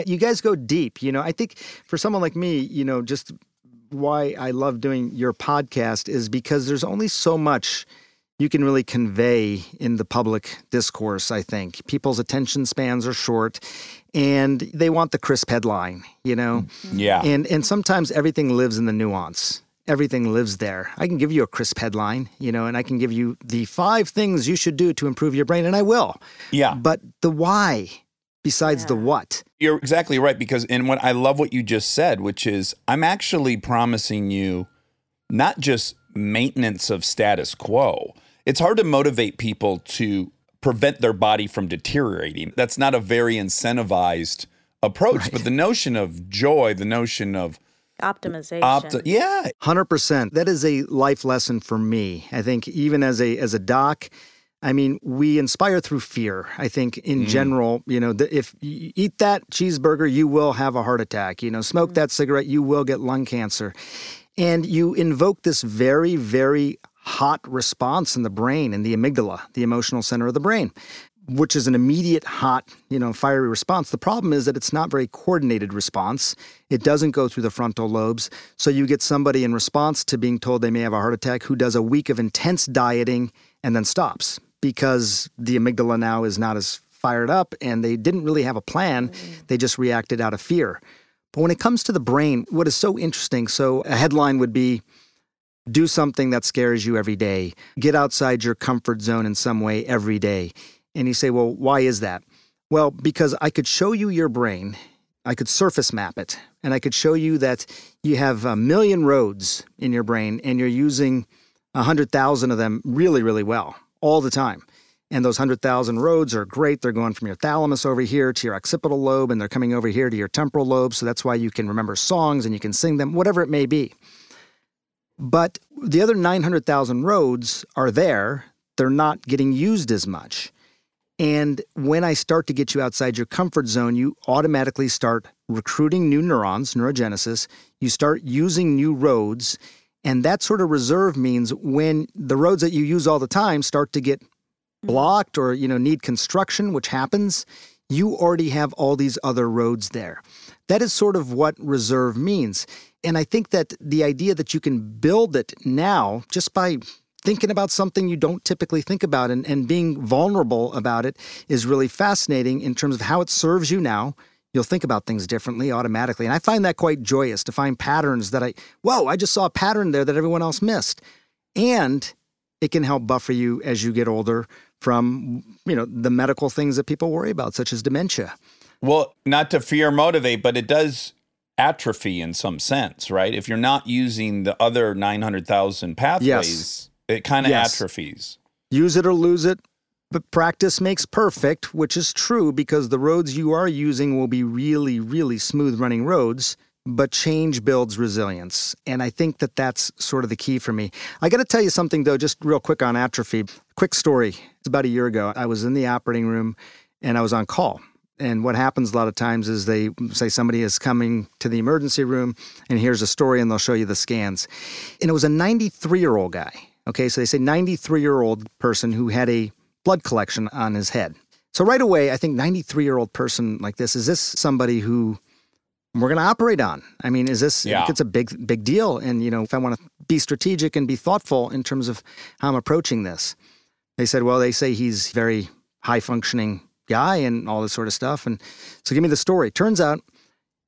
You guys go deep. You know, I think for someone like me, you know, just why I love doing your podcast is because there's only so much you can really convey in the public discourse, I think. People's attention spans are short and they want the crisp headline, you know? Mm-hmm. Yeah. And and sometimes everything lives in the nuance. Everything lives there. I can give you a crisp headline, you know, and I can give you the five things you should do to improve your brain, and I will. yeah. But the why, besides the what, You're exactly right because and what I love what you just said, which is I'm actually promising you not just maintenance of status quo. It's hard to motivate people to prevent their body from deteriorating. That's not a very incentivized approach, but the notion of joy, the notion of Optimization. opt yeah, Hundred percent. That is a life lesson for me. I think even as a as a doc, I mean, we inspire through fear. I think in mm. general, you know, the, if you eat that cheeseburger, you will have a heart attack. You know, smoke mm. that cigarette, you will get lung cancer, and you invoke this very very hot response in the brain in the amygdala, the emotional center of the brain which is an immediate hot, you know, fiery response. The problem is that it's not very coordinated response. It doesn't go through the frontal lobes. So you get somebody in response to being told they may have a heart attack who does a week of intense dieting and then stops because the amygdala now is not as fired up and they didn't really have a plan. Mm. They just reacted out of fear. But when it comes to the brain, what is so interesting, so a headline would be do something that scares you every day. Get outside your comfort zone in some way every day. And you say, well, why is that? Well, because I could show you your brain, I could surface map it, and I could show you that you have a million roads in your brain and you're using a 100,000 of them really, really well all the time. And those 100,000 roads are great. They're going from your thalamus over here to your occipital lobe, and they're coming over here to your temporal lobe. So that's why you can remember songs and you can sing them, whatever it may be. But the other 900,000 roads are there. They're not getting used as much. And when I start to get you outside your comfort zone, you automatically start recruiting new neurons, neurogenesis. You start using new roads. And that sort of reserve means when the roads that you use all the time start to get mm-hmm. blocked or you know need construction, which happens, you already have all these other roads there. That is sort of what reserve means. And I think that the idea that you can build it now just by thinking about something you don't typically think about and, and being vulnerable about it is really fascinating in terms of how it serves you now. You'll think about things differently automatically. And I find that quite joyous to find patterns that I, whoa, I just saw a pattern there that everyone else missed. And it can help buffer you as you get older from, you know, the medical things that people worry about, such as dementia. Well, not to fear motivate, but it does atrophy in some sense, right? If you're not using the other 900,000 pathways, it kind of Yes. atrophies. use it or lose it. But practice makes perfect, which is true because the roads you are using will be really, really smooth running roads, but change builds resilience. And I think that that's sort of the key for me. I got to tell you something, though, just real quick on atrophy. Quick story. It's about a year ago. I was in the operating room and I was on call. And what happens a lot of times is they say somebody is coming to the emergency room and here's a story and they'll show you the scans. And it was a 93 year old guy. Okay, so they say 93 year old person who had a blood collection on his head. So right away, I think 93 year old person like this, is this somebody who we're going to operate on? I mean, is this, Yeah. it's a big, big deal. And, you know, if I want to be strategic and be thoughtful in terms of how I'm approaching this, they said, well, they say he's very high functioning guy and all this sort of stuff. And so give me the story. Turns out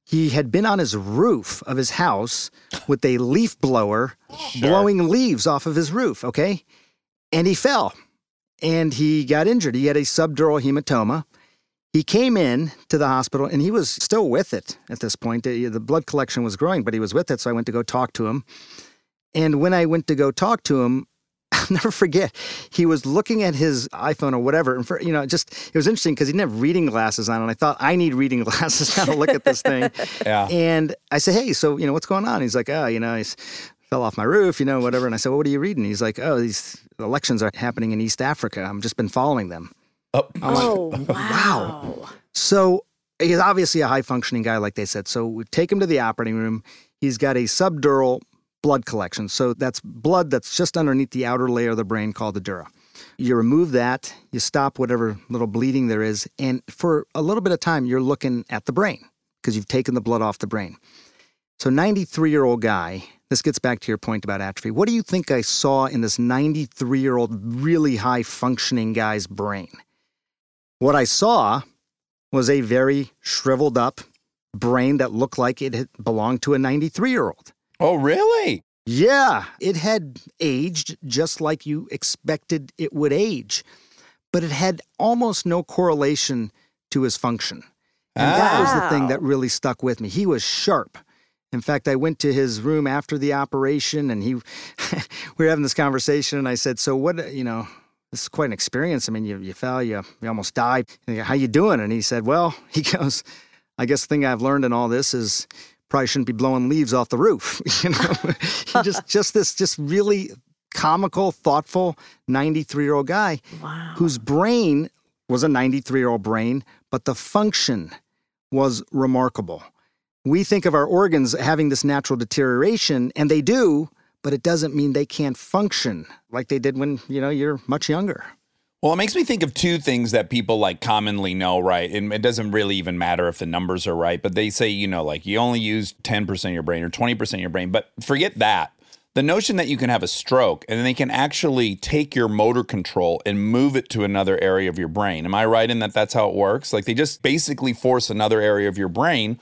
he had been on his roof of his house with a leaf blower blowing leaves off of his roof, okay? And he fell and he got injured. He had a subdural hematoma. He came in to the hospital and he was still with it at this point. The blood collection was growing, but he was with it. So I went to go talk to him. And when I went to go talk to him, I'll never forget. He was looking at his iPhone or whatever, and for you know, just it was interesting because he didn't have reading glasses on, and I thought I need reading glasses now to look at this thing. Yeah. And I said, hey, so you know what's going on? He's like, oh, you know, he's fell off my roof, you know, whatever. And I said, well, what are you reading? He's like, oh, these elections are happening in East Africa. I've just been following them. Oh, Oh, wow. So he's obviously a high functioning guy, like they said. So we take him to the operating room. He's got a subdural blood collection. So that's blood that's just underneath the outer layer of the brain called the dura. You remove that, you stop whatever little bleeding there is, and for a little bit of time, you're looking at the brain because you've taken the blood off the brain. So, 93 year old guy, this gets back to your point about atrophy. What do you think I saw in this 93 year old, really high functioning guy's brain? What I saw was a very shriveled up brain that looked like it belonged to a 93 year old. Oh, really? Yeah, it had aged just like you expected it would age, but it had almost no correlation to his function. And that was the thing that really stuck with me. He was sharp. In fact, I went to his room after the operation and he we were having this conversation and I said, "So what, you know, this is quite an experience. I mean, you you fell, you, you almost died. How you doing?" And he said, "Well, he goes, I guess the thing I've learned in all this is probably shouldn't be blowing leaves off the roof. you know, just just this just really comical, thoughtful 93 year old guy Wow. whose brain was a 93 year old brain, but the function was remarkable. We think of our organs having this natural deterioration, and they do, but it doesn't mean they can't function like they did when you know you're much younger. Well, it makes me think of two things that people like commonly know, right? And it doesn't really even matter if the numbers are right, but they say, you know, like you only use 10% of your brain or 20% of your brain, but forget that. The notion that you can have a stroke and they can actually take your motor control and move it to another area of your brain. Am I right in that that's how it works? Like they just basically force another area of your brain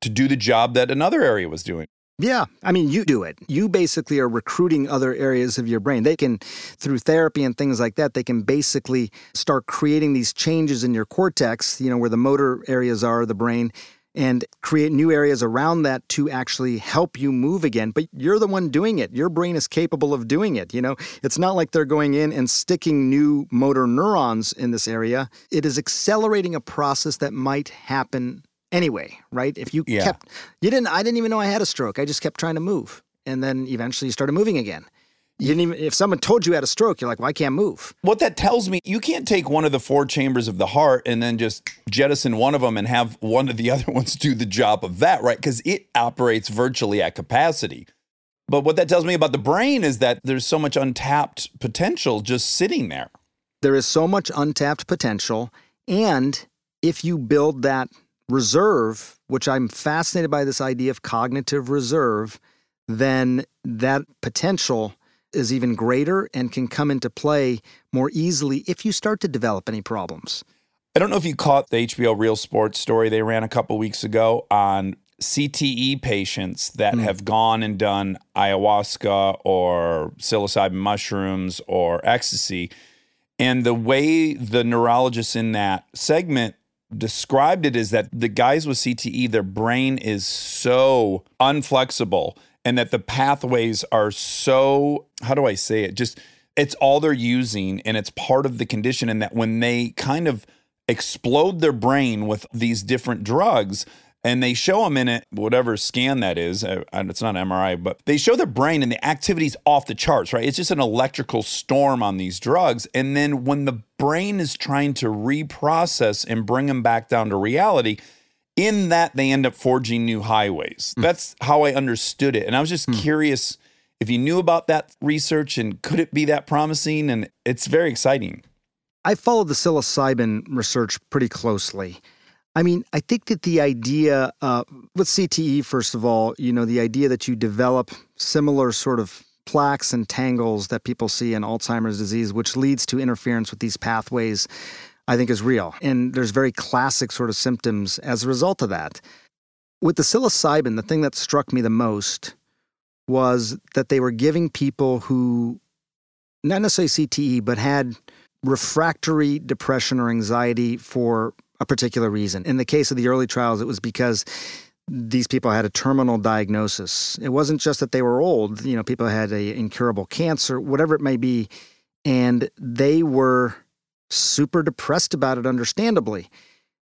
to do the job that another area was doing. Yeah, I mean, you do it. You basically are recruiting other areas of your brain. They can, through therapy and things like that, they can basically start creating these changes in your cortex, you know, where the motor areas are the brain, and create new areas around that to actually help you move again. But you're the one doing it. Your brain is capable of doing it. You know, it's not like they're going in and sticking new motor neurons in this area. It is accelerating a process that might happen anyway, right? If you Yeah. kept you didn't I didn't even know I had a stroke. I just kept trying to move. And then eventually you started moving again. You didn't even if someone told you had a stroke, you're like, well, I can't move. What that tells me, you can't take one of the four chambers of the heart and then just jettison one of them and have one of the other ones do the job of that, right? Because it operates virtually at capacity. But what that tells me about the brain is that there's so much untapped potential just sitting there. There is so much untapped potential. And if you build that reserve, which I'm fascinated by this idea of cognitive reserve, then that potential is even greater and can come into play more easily if you start to develop any problems. I don't know if you caught the HBO Real Sports story they ran a couple weeks ago on CTE patients that hmm. have gone and done ayahuasca or psilocybin mushrooms or ecstasy. And the way the neurologists in that segment described it is that the guys with CTE, their brain is so unflexible and that the pathways are so, how do I say it? Just, it's all they're using and it's part of the condition. And that when they kind of explode their brain with these different drugs, and they show them in it, whatever scan that is. uh, and It's not MRI, but they show their brain and the activity's off the charts, right? It's just an electrical storm on these drugs. And then when the brain is trying to reprocess and bring them back down to reality, in that they end up forging new highways. That's how I understood it. And I was just curious if you knew about that research and could it be that promising? And it's very exciting. I followed the psilocybin research pretty closely. I mean, I think that the idea uh, with CTE, first of all, you know, the idea that you develop similar sort of plaques and tangles that people see in Alzheimer's disease, which leads to interference with these pathways, I think is real. And there's very classic sort of symptoms as a result of that. With the psilocybin, the thing that struck me the most was that they were giving people who, not necessarily CTE, but had refractory depression or anxiety for a particular reason. In the case of the early trials, it was because these people had a terminal diagnosis. It wasn't just that they were old, you know, people had a incurable cancer, whatever it may be, and they were super depressed about it understandably.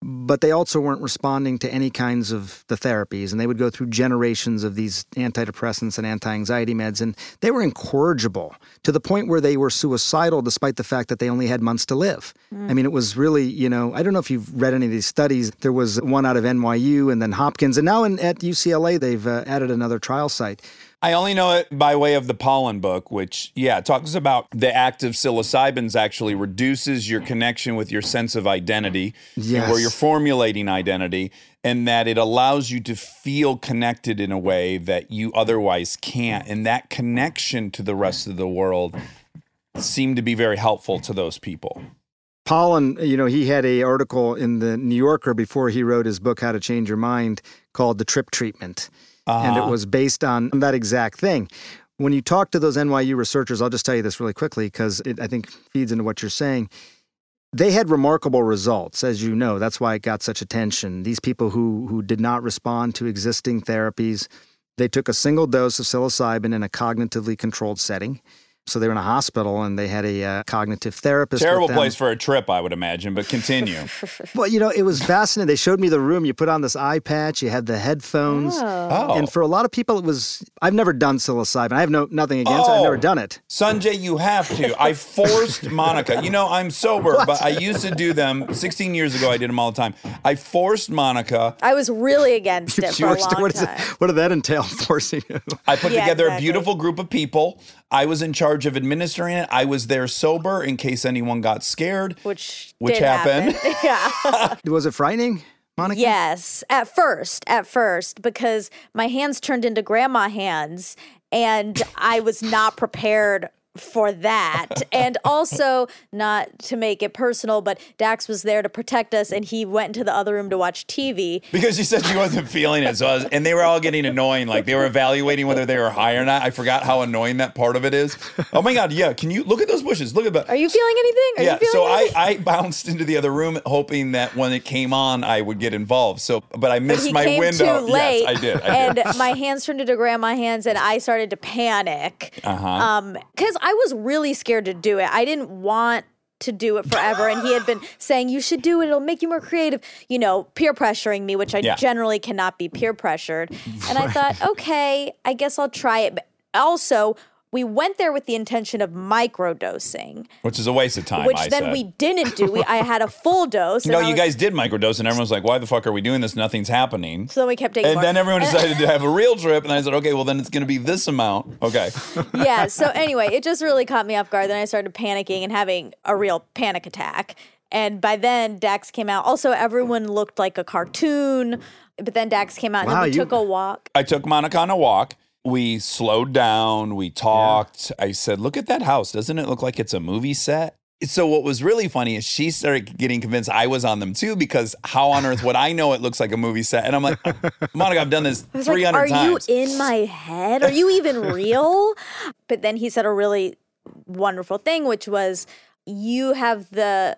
But they also weren't responding to any kinds of the therapies. And they would go through generations of these antidepressants and anti anxiety meds, and they were incorrigible to the point where they were suicidal despite the fact that they only had months to live. I mean, it was really, you know, I don't know if you've read any of these studies. There was one out of NYU and then Hopkins, and now in, at UCLA, they've uh, added another trial site. I only know it by way of the Pollan book, which, yeah, talks about the act of psilocybins actually reduces your connection with your sense of identity, and where you're formulating identity, and that it allows you to feel connected in a way that you otherwise can't. And that connection to the rest of the world seemed to be very helpful to those people. Pollan, you know, he had a article in the New Yorker before he wrote his book How to Change Your Mind called The Trip Treatment. And it Uh-huh. was based on that exact thing. When you talk to those NYU researchers, I'll just tell you this really quickly because it I think feeds into what you're saying. They had remarkable results, as you know. That's why it got such attention. These people who who did not respond to existing therapies, they took a single dose of psilocybin in a cognitively controlled setting. So they were in a hospital and they had a uh, cognitive therapist. with Terrible them. place for a trip, I would imagine, but continue. Well, you know, it was fascinating. They showed me the room. You put on this eye patch, you had the headphones. oh. And for a lot of people, it was. I've never done psilocybin. I have no nothing against it. I've Oh. never done it. Sanjay, you have to. I forced Monica. You know, I'm sober, but I used to do them 16 years ago. I did them all the time. I forced Monica. I was really against it for a Forced- long what, is it, what did that entail? Forcing you? I put Yeah, together exactly. a beautiful group of people. I was in charge of administering it. I was there sober in case anyone got scared. Which Which did happened. happen. yeah. Was it frightening, Monica? Yes, at first, at first, because my hands turned into grandma hands and I was not prepared for that. and also, not to make it personal, but Dax was there to protect us and he went into the other room to watch TV. Because she said she wasn't feeling it. So I was, and they were all getting annoying. Like they were evaluating whether they were high or not. I forgot how annoying that part of it is. Oh my God. Yeah. Can you look at those bushes? Look at that. Are you feeling anything? Are yeah, you feeling so I, anything? I bounced into the other room hoping that when it came on, I would get involved. So, but I missed he my window. too late. Yes, I did. I did. and my hands turned into grandma hands, and I started to panic. Uh-huh. Um, because I was really scared to do it. I didn't want to do it forever, and he had been saying you should do it. It'll make you more creative. You know, peer pressuring me, which I Yeah. generally cannot be peer pressured. And I thought, okay, I guess I'll try it. But also. We went there with the intention of microdosing, Which is a waste of time. which I then said. we didn't do. We, I had a full dose. No, you was- guys did microdose, and everyone's like, "Why the fuck are we doing this? Nothing's happening." So then we kept taking And more. then everyone decided to have a real trip, and I said, "Okay, well then it's going to be this amount." Okay, yeah. So anyway, it just really caught me off guard. Then I started panicking and having a real panic attack. And by then, Dax came out. Also, everyone looked like a cartoon. But then Dax came out, and Wow, then we you- took a walk. I took Monica on a walk. We slowed down. We talked. I said, "Look at that house. Doesn't it look like it's a movie set?" So what was really funny is she started getting convinced I was on them too because how on earth would I know it looks like a movie set? And I'm like, Monica, I've done this I was like, Are times. you in my head? Are you even real? But then he said a really wonderful thing, which was, You have the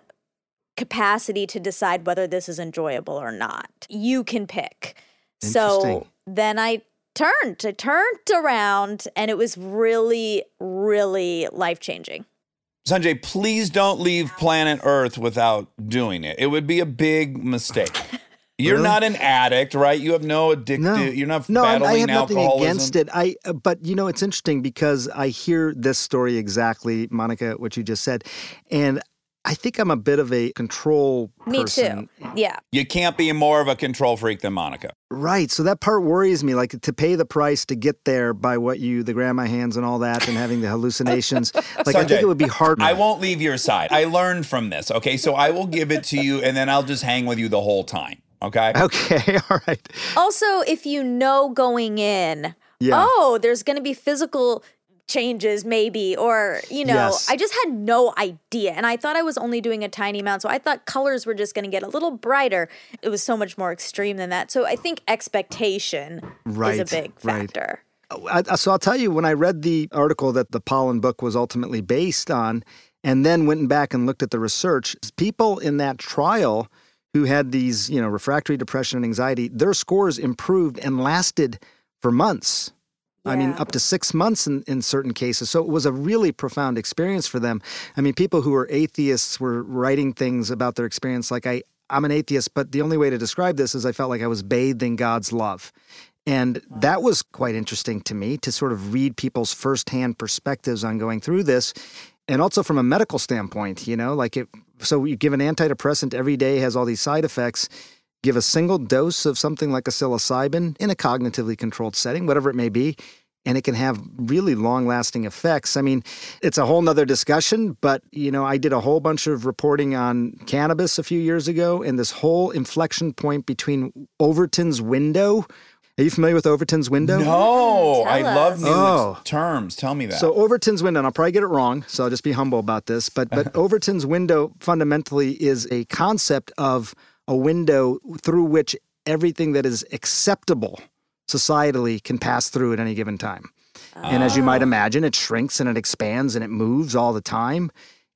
capacity to decide whether this is enjoyable or not. You can pick. So then I turned, I turned around, and it was really, really life changing. Sanjay, please don't leave planet Earth without doing it. It would be a big mistake. You're Really? not an addict, right? You have no addictive. No, You're not no, I, I have nothing alcoholism. against it. I, uh, but you know, it's interesting because I hear this story exactly, Monica, what you just said, and I think I'm a bit of a control Me person. too. Yeah. You can't be more of a control freak than Monica. Right. So that part worries me. Like to pay the price to get there by what you, the grandma hands and all that, and having the hallucinations. Like I think it would be hard. I won't leave your side. I learned from this. Okay, so I will give it to you, and then I'll just hang with you the whole time. Okay. Okay. All right. Also, if you know going in, Yeah. oh, there's going to be physical changes, maybe, or, you know, Yes. I just had no idea. And I thought I was only doing a tiny amount. So I thought colors were just going to get a little brighter. It was so much more extreme than that. So I think expectation is a big factor. I, I- so I'll tell you when I read the article that the Pollan book was ultimately based on, and then went back and looked at the research, people in that trial who had these, you know, refractory depression and anxiety, their scores improved and lasted for months. I mean, up to six months in, in certain cases. So it was a really profound experience for them. I mean, people who were atheists were writing things about their experience like, I, I'm an atheist, but the only way to describe this is I felt like I was bathed in God's love. And that was quite interesting to me to sort of read people's firsthand perspectives on going through this. And also from a medical standpoint, you know, like it, so you give an antidepressant every day, has all these side effects. Give a single dose of something like a psilocybin in a cognitively controlled setting, whatever it may be, and it can have really long lasting effects. I mean, it's a whole nother discussion, but you know, I did a whole bunch of reporting on cannabis a few years ago, and this whole inflection point between Overton's window. Are you familiar with Overton's window? No, mm, I love new Oh. terms. Tell me that. So Overton's window, and I'll probably get it wrong, so I'll just be humble about this. But but Overton's window fundamentally is a concept of a window through which everything that is acceptable societally can pass through at any given time. And as you might oh. imagine, it shrinks and it expands and it moves all the time.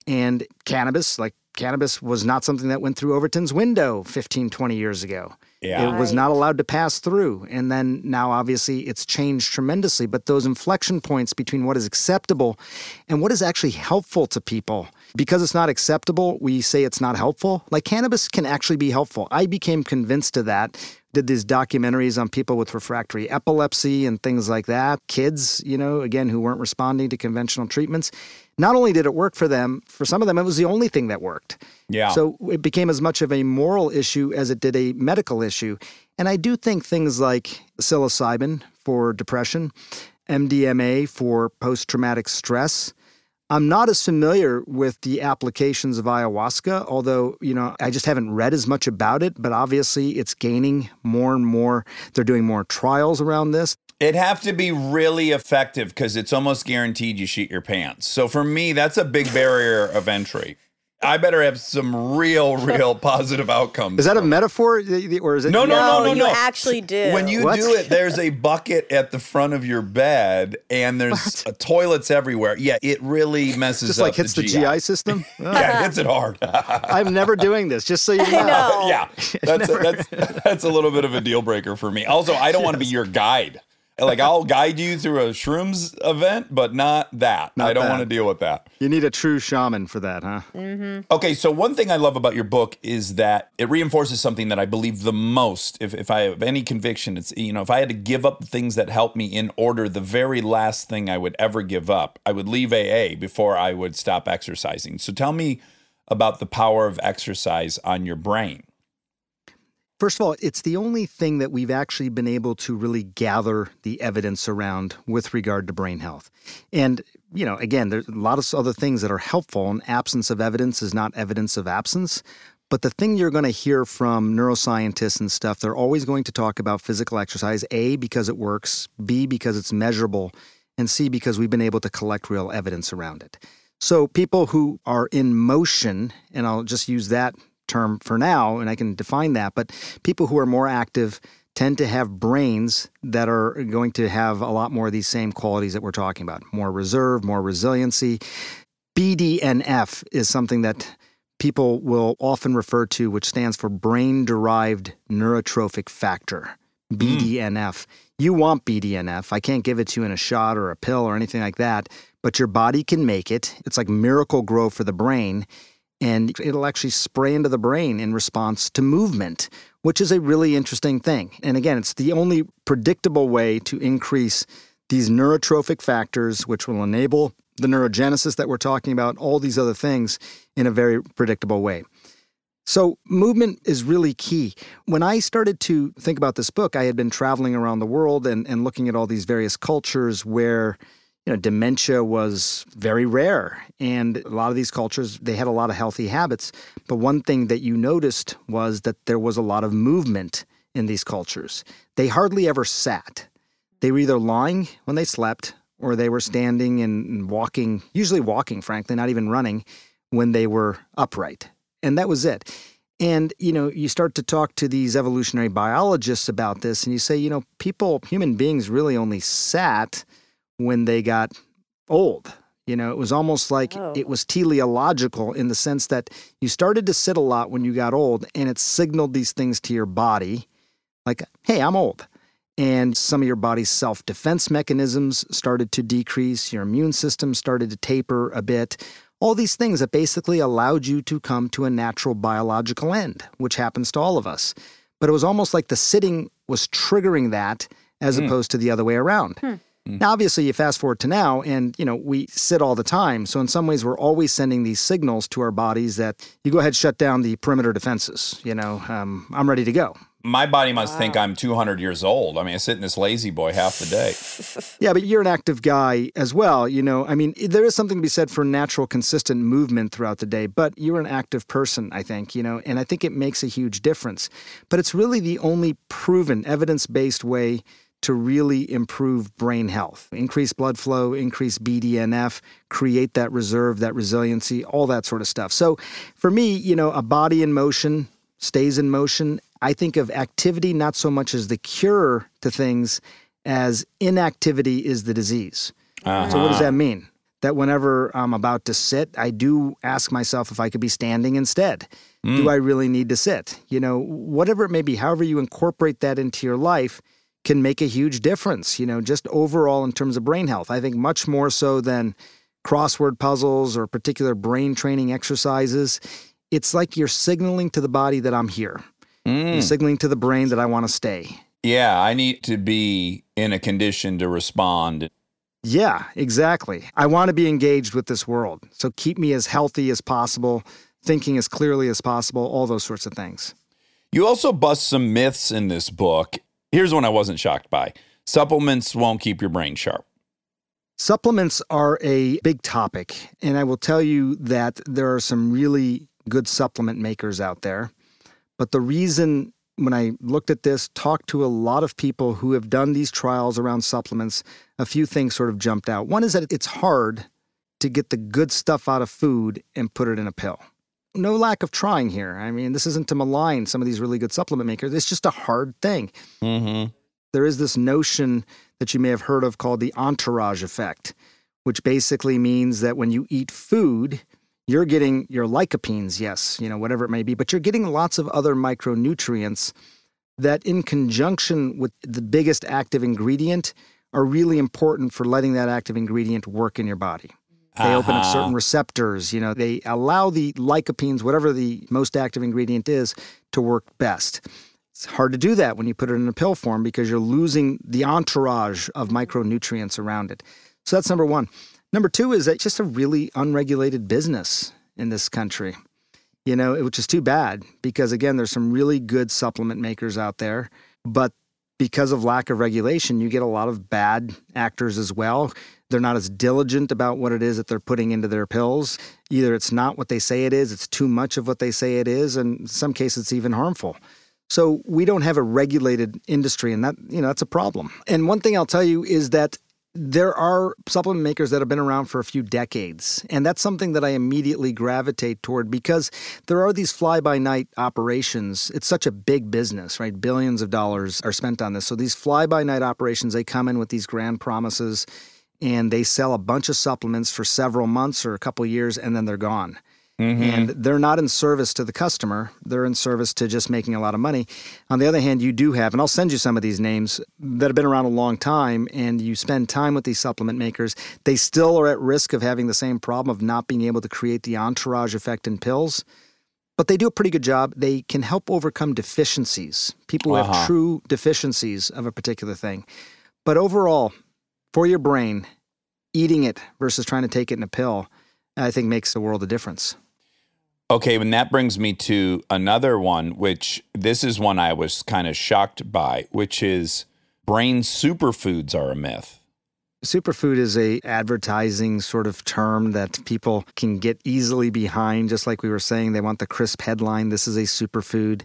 And cannabis, like cannabis, was not something that went through Overton's window 15, 20 years ago. yeah. It was not allowed to pass through. And then now, obviously, it's changed tremendously. But those inflection points between what is acceptable and what is actually helpful to people, because it's not acceptable, we say it's not helpful. Like cannabis can actually be helpful. I became convinced of that. Did these documentaries on people with refractory epilepsy and things like that, kids, you know, again, who weren't responding to conventional treatments. Not only did it work for them, for some of them, it was the only thing that worked. yeah. So it became as much of a moral issue as it did a medical issue. And I do think things like psilocybin for depression, MDMA for post traumatic stress. I'm not as familiar with the applications of ayahuasca, although, you know, I just haven't read as much about it, but obviously it's gaining more and more. They're doing more trials around this. It'd have to be really effective because it's almost guaranteed you shoot your pants. So for me, that's a big barrier of entry. I better have some real, real positive outcomes. Is that a metaphor or is it No, no, no, no, no. you no. actually do. When you What? do it, there's a bucket at the front of your bed, and there's uh, toilets everywhere. Yeah, it really messes just up Just like hits the, GI. GI system? Oh, Yeah, it hits it hard. I'm never doing this, just so you know. I know. yeah, that's a, that's that's a little bit of a deal breaker for me. Also, I don't want to be your guide. Like I'll guide you through a shrooms event, but not that. Not I don't want to deal with that. You need a true shaman for that, huh? Mm-hmm. Okay, so one thing I love about your book is that it reinforces something that I believe the most. If, if I have any conviction, it's, you know, if I had to give up the things that help me in order, the very last thing I would ever give up, I would leave AA before I would stop exercising. So tell me about the power of exercise on your brain. First of all, it's the only thing that we've actually been able to really gather the evidence around with regard to brain health. And, you know, again, there's a lot of other things that are helpful, and absence of evidence is not evidence of absence. But the thing you're going to hear from neuroscientists and stuff, they're always going to talk about physical exercise A, because it works, B, because it's measurable, and C, because we've been able to collect real evidence around it. So people who are in motion, and I'll just use that term for now, and I can define that, but people who are more active tend to have brains that are going to have a lot more of these same qualities that we're talking about more reserve, more resiliency. BDNF is something that people will often refer to, which stands for brain derived neurotrophic factor. Hmm. BDNF. You want BDNF. I can't give it to you in a shot or a pill or anything like that, but your body can make it. It's like Miracle-Gro for the brain, and it'll actually spray into the brain in response to movement, which is a really interesting thing. And again, it's the only predictable way to increase these neurotrophic factors, which will enable the neurogenesis that we're talking about, all these other things in a very predictable way. So, movement is really key. When I started to think about this book, I had been traveling around the world and, and looking at all these various cultures where you know, dementia was very rare. And a lot of these cultures, they had a lot of healthy habits. But one thing that you noticed was that there was a lot of movement in these cultures. They hardly ever sat. They were either lying when they slept or they were standing and walking, usually walking, frankly, not even running, when they were upright. And that was it. And, you know, you start to talk to these evolutionary biologists about this, and you say, you know, people, human beings really only sat when they got old. You know, it was almost like Oh. it was teleological in the sense that you started to sit a lot when you got old, and it signaled these things to your body like, hey, I'm old. And some of your body's self defense mechanisms started to decrease, your immune system started to taper a bit. All these things that basically allowed you to come to a natural biological end, which happens to all of us. But it was almost like the sitting was triggering that as hmm. opposed to the other way around. Hmm. Now, obviously, you fast forward to now, and you know we sit all the time. So in some ways, we're always sending these signals to our bodies that you go ahead, shut down the perimeter defenses. You know, um, I'm ready to go. My body must think I'm 200 years old. I mean, I sit in this lazy boy half the day. Yeah, but you're an active guy as well. You know, I mean, there is something to be said for natural, consistent movement throughout the day, but you're an active person, I think, you know, and I think it makes a huge difference. But it's really the only proven, evidence based way to really improve brain health, increase blood flow, increase BDNF, create that reserve, that resiliency, all that sort of stuff. So for me, you know, a body in motion stays in motion. I think of activity not so much as the cure to things as inactivity is the disease. So what does uh-huh. that mean? That whenever I'm about to sit, I do ask myself if I could be standing instead. Do mm. I really need to sit? You know, whatever it may be, however you incorporate that into your life can make a huge difference, you know, just overall in terms of brain health. I think much more so than crossword puzzles or particular brain training exercises. It's like you're signaling to the body that I'm here. You're mm. signaling to the brain that I want to stay. Yeah, I need to be in a condition to respond. Yeah, exactly. I want to be engaged with this world. So keep me as healthy as possible, thinking as clearly as possible, all those sorts of things. You also bust some myths in this book. Here's one I wasn't shocked by supplements won't keep your brain sharp. Supplements are a big topic, and I will tell you that there are some really good supplement makers out there. But the reason when I looked at this, talked to a lot of people who have done these trials around supplements, a few things sort of jumped out. One is that it's hard to get the good stuff out of food and put it in a pill. No lack of trying here. I mean, this isn't to malign some of these really good supplement makers. It's just a hard thing. Mm-hmm. There is this notion that you may have heard of called the entourage effect, which basically means that when you eat food, you're getting your lycopenes, yes, you know, whatever it may be, but you're getting lots of other micronutrients that, in conjunction with the biggest active ingredient, are really important for letting that active ingredient work in your body. They open up Uh-huh. certain receptors, you know, they allow the lycopenes, whatever the most active ingredient is, to work best. It's hard to do that when you put it in a pill form because you're losing the entourage of micronutrients around it. So that's number one. Number two is that it's just a really unregulated business in this country, you know, which is too bad because, again, there's some really good supplement makers out there. But because of lack of regulation, you get a lot of bad actors as well. They're not as diligent about what it is that they're putting into their pills. Either it's not what they say it is, it's too much of what they say it is, and in some cases it's even harmful. So we don't have a regulated industry, and that you know that's a problem. And one thing I'll tell you is that there are supplement makers that have been around for a few decades, and that's something that I immediately gravitate toward because there are these fly-by-night operations. It's such a big business, right? Billions of dollars are spent on this. So these fly-by-night operations, they come in with these grand promises, and they sell a bunch of supplements for several months or a couple years, and then they're gone and they're not in service to the customer. They're in service to just making a lot of money. On the other hand, you do have, and I'll send you some of these names that have been around a long time, and you spend time with these supplement makers. They still are at risk of having the same problem of not being able to create the entourage effect in pills. But they do a pretty good job. They can help overcome deficiencies, people who Uh-huh. have true deficiencies of a particular thing. But overall, for your brain, eating it versus trying to take it in a pill, I think makes a world of difference. Okay, and that brings me to another one, which this is one I was kind of shocked by, which is brain superfoods are a myth. Superfood is a advertising sort of term that people can get easily behind. Just like we were saying, they want the crisp headline. This is a superfood.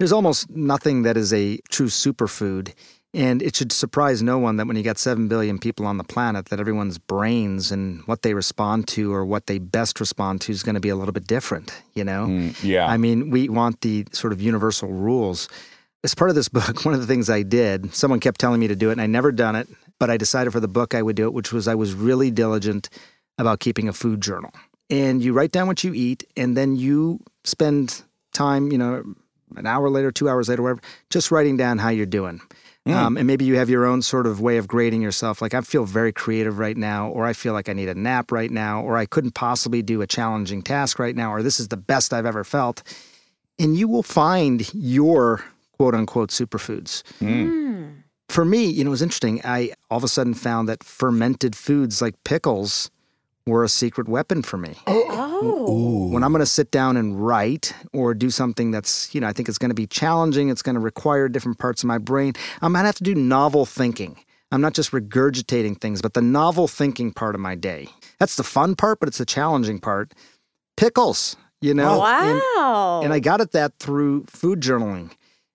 There's almost nothing that is a true superfood. And it should surprise no one that when you got 7 billion people on the planet, that everyone's brains and what they respond to or what they best respond to is going to be a little bit different, you know? Mm, yeah. I mean, we want the sort of universal rules. As part of this book, one of the things I did, someone kept telling me to do it, and I never done it, but I decided for the book I would do it, which was I was really diligent about keeping a food journal. And you write down what you eat, and then you spend time, you know, an hour later, two hours later, whatever, just writing down how you're doing. Mm. Um, and maybe you have your own sort of way of grading yourself. Like, I feel very creative right now, or I feel like I need a nap right now, or I couldn't possibly do a challenging task right now, or this is the best I've ever felt. And you will find your quote unquote superfoods. Mm. Hmm. For me, you know, it was interesting. I all of a sudden found that fermented foods like pickles were a secret weapon for me. Oh. When I'm going to sit down and write or do something that's, you know, I think it's going to be challenging, it's going to require different parts of my brain, I'm going to have to do novel thinking. I'm not just regurgitating things, but the novel thinking part of my day. That's the fun part, but it's the challenging part. Pickles, you know? And- Wow. and I got at that through food journaling.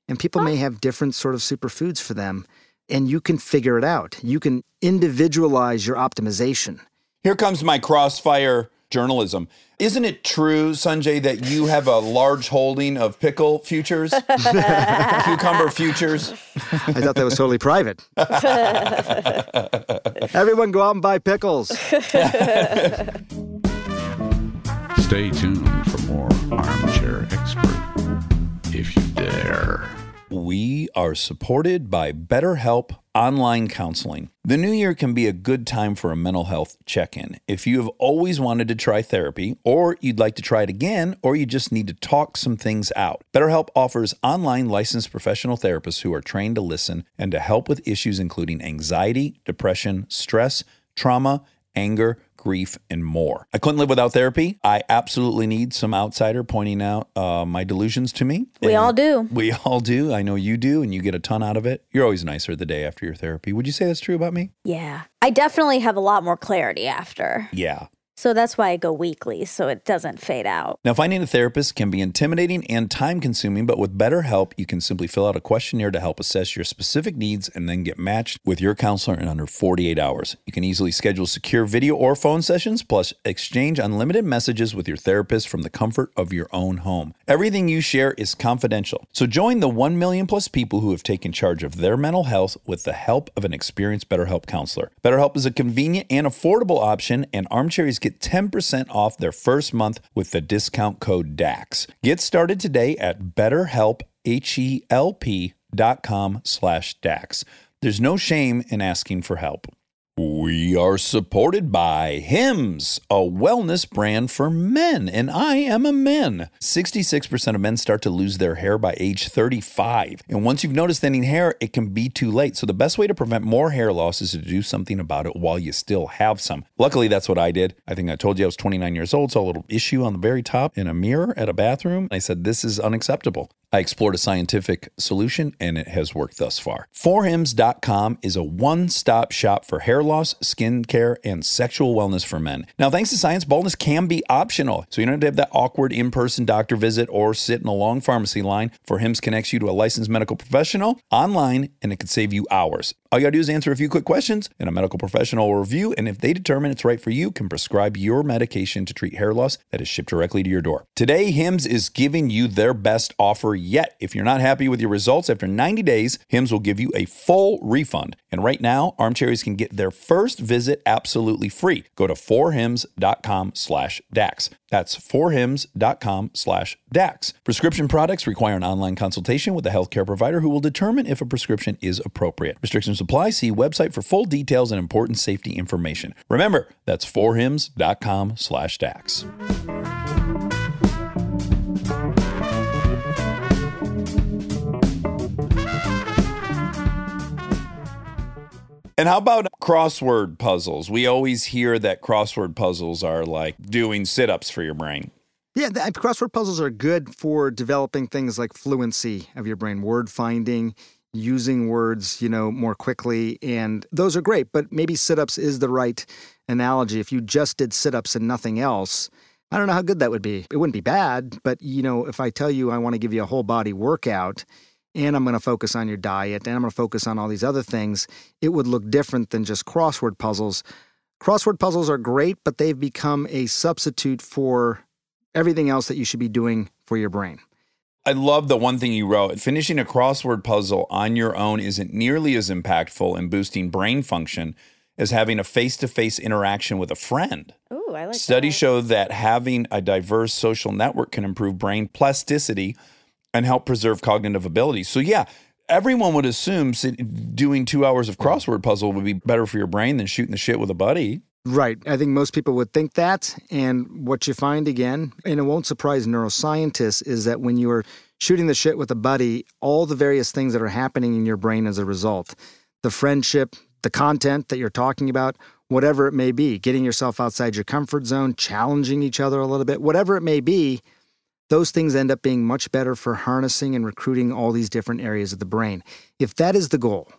And people may have different sort of superfoods for them, and you can figure it out. You can individualize your optimization. Here comes my crossfire journalism. Isn't it true, Sanjay, that you have a large holding of pickle futures, cucumber futures? I thought that was totally private. Everyone go out and buy pickles. Stay tuned for more Armchair Expert. If you dare. We are supported by BetterHelp Online Counseling. The new year can be a good time for a mental health check in. If you have always wanted to try therapy, or you'd like to try it again, or you just need to talk some things out, BetterHelp offers online licensed professional therapists who are trained to listen and to help with issues including anxiety, depression, stress, trauma, anger, grief, and more. I couldn't live without therapy. I absolutely need some outsider pointing out uh, my delusions to me. we And- all do. we all do. I know you do, and you get a ton out of it. You're always nicer the day after your therapy. Would you say that's true about me? Yeah. I definitely have a lot more clarity after. Yeah. So that's why I go weekly so it doesn't fade out. Now, finding a therapist can be intimidating and time consuming, but with BetterHelp, you can simply fill out a questionnaire to help assess your specific needs and then get matched with your counselor in under 48 hours. You can easily schedule secure video or phone sessions, plus exchange unlimited messages with your therapist from the comfort of your own home. Everything you share is confidential. So join the 1 million plus people who have taken charge of their mental health with the help of an experienced BetterHelp counselor. BetterHelp is a convenient and affordable option, and armchairs get 10% off their first month with the discount code DAX. Get started today at betterhelp, H-E-L-P dot com slash DAX. There's no shame in asking for help. We are supported by Hims, a wellness brand for men, and I am a man. 66% of men start to lose their hair by age 35. And once you've noticed thinning hair, it can be too late. So the best way to prevent more hair loss is to do something about it while you still have some. Luckily, that's what I did. I think I told you I was 29 years old, saw a little issue on the very top in a mirror at a bathroom. I said, This is unacceptable. I explored a scientific solution and it has worked thus far. Forhims.com is a one stop shop for hair loss, skin care, and sexual wellness for men. Now, thanks to science, baldness can be optional. So you don't have to have that awkward in person doctor visit or sit in a long pharmacy line. For Hims connects you to a licensed medical professional online and it could save you hours. All you gotta do is answer a few quick questions and a medical professional will review. And if they determine it's right for you, can prescribe your medication to treat hair loss that is shipped directly to your door. Today, Hims is giving you their best offer yet. If you're not happy with your results after 90 days, Hims will give you a full refund. And right now, Armcherries can get their first visit absolutely free. Go to forhims.com slash DAX. That's forhims.com slash DAX. Prescription products require an online consultation with a healthcare provider who will determine if a prescription is appropriate. Restrictions apply. See website for full details and important safety information. Remember, that's forhims.com slash DAX. And how about crossword puzzles? We always hear that crossword puzzles are like doing sit ups for your brain. Yeah, the, crossword puzzles are good for developing things like fluency of your brain, word finding, using words, you know, more quickly, and those are great. But maybe sit-ups is the right analogy. If you just did sit-ups and nothing else, I don't know how good that would be. It wouldn't be bad, but you know, if I tell you I want to give you a whole body workout and I'm going to focus on your diet and I'm going to focus on all these other things, it would look different than just crossword puzzles. Crossword puzzles are great, but they've become a substitute for everything else that you should be doing for your brain. I love the one thing you wrote. Finishing a crossword puzzle on your own isn't nearly as impactful in boosting brain function as having a face to face interaction with a friend. Ooh, I like Studies that. show that having a diverse social network can improve brain plasticity and help preserve cognitive ability. So, yeah, everyone would assume doing two hours of crossword puzzle would be better for your brain than shooting the shit with a buddy. Right. I think most people would think that. And what you find again, and it won't surprise neuroscientists, is that when you are shooting the shit with a buddy, all the various things that are happening in your brain as a result the friendship, the content that you're talking about, whatever it may be, getting yourself outside your comfort zone, challenging each other a little bit, whatever it may be, those things end up being much better for harnessing and recruiting all these different areas of the brain. If that is the goal,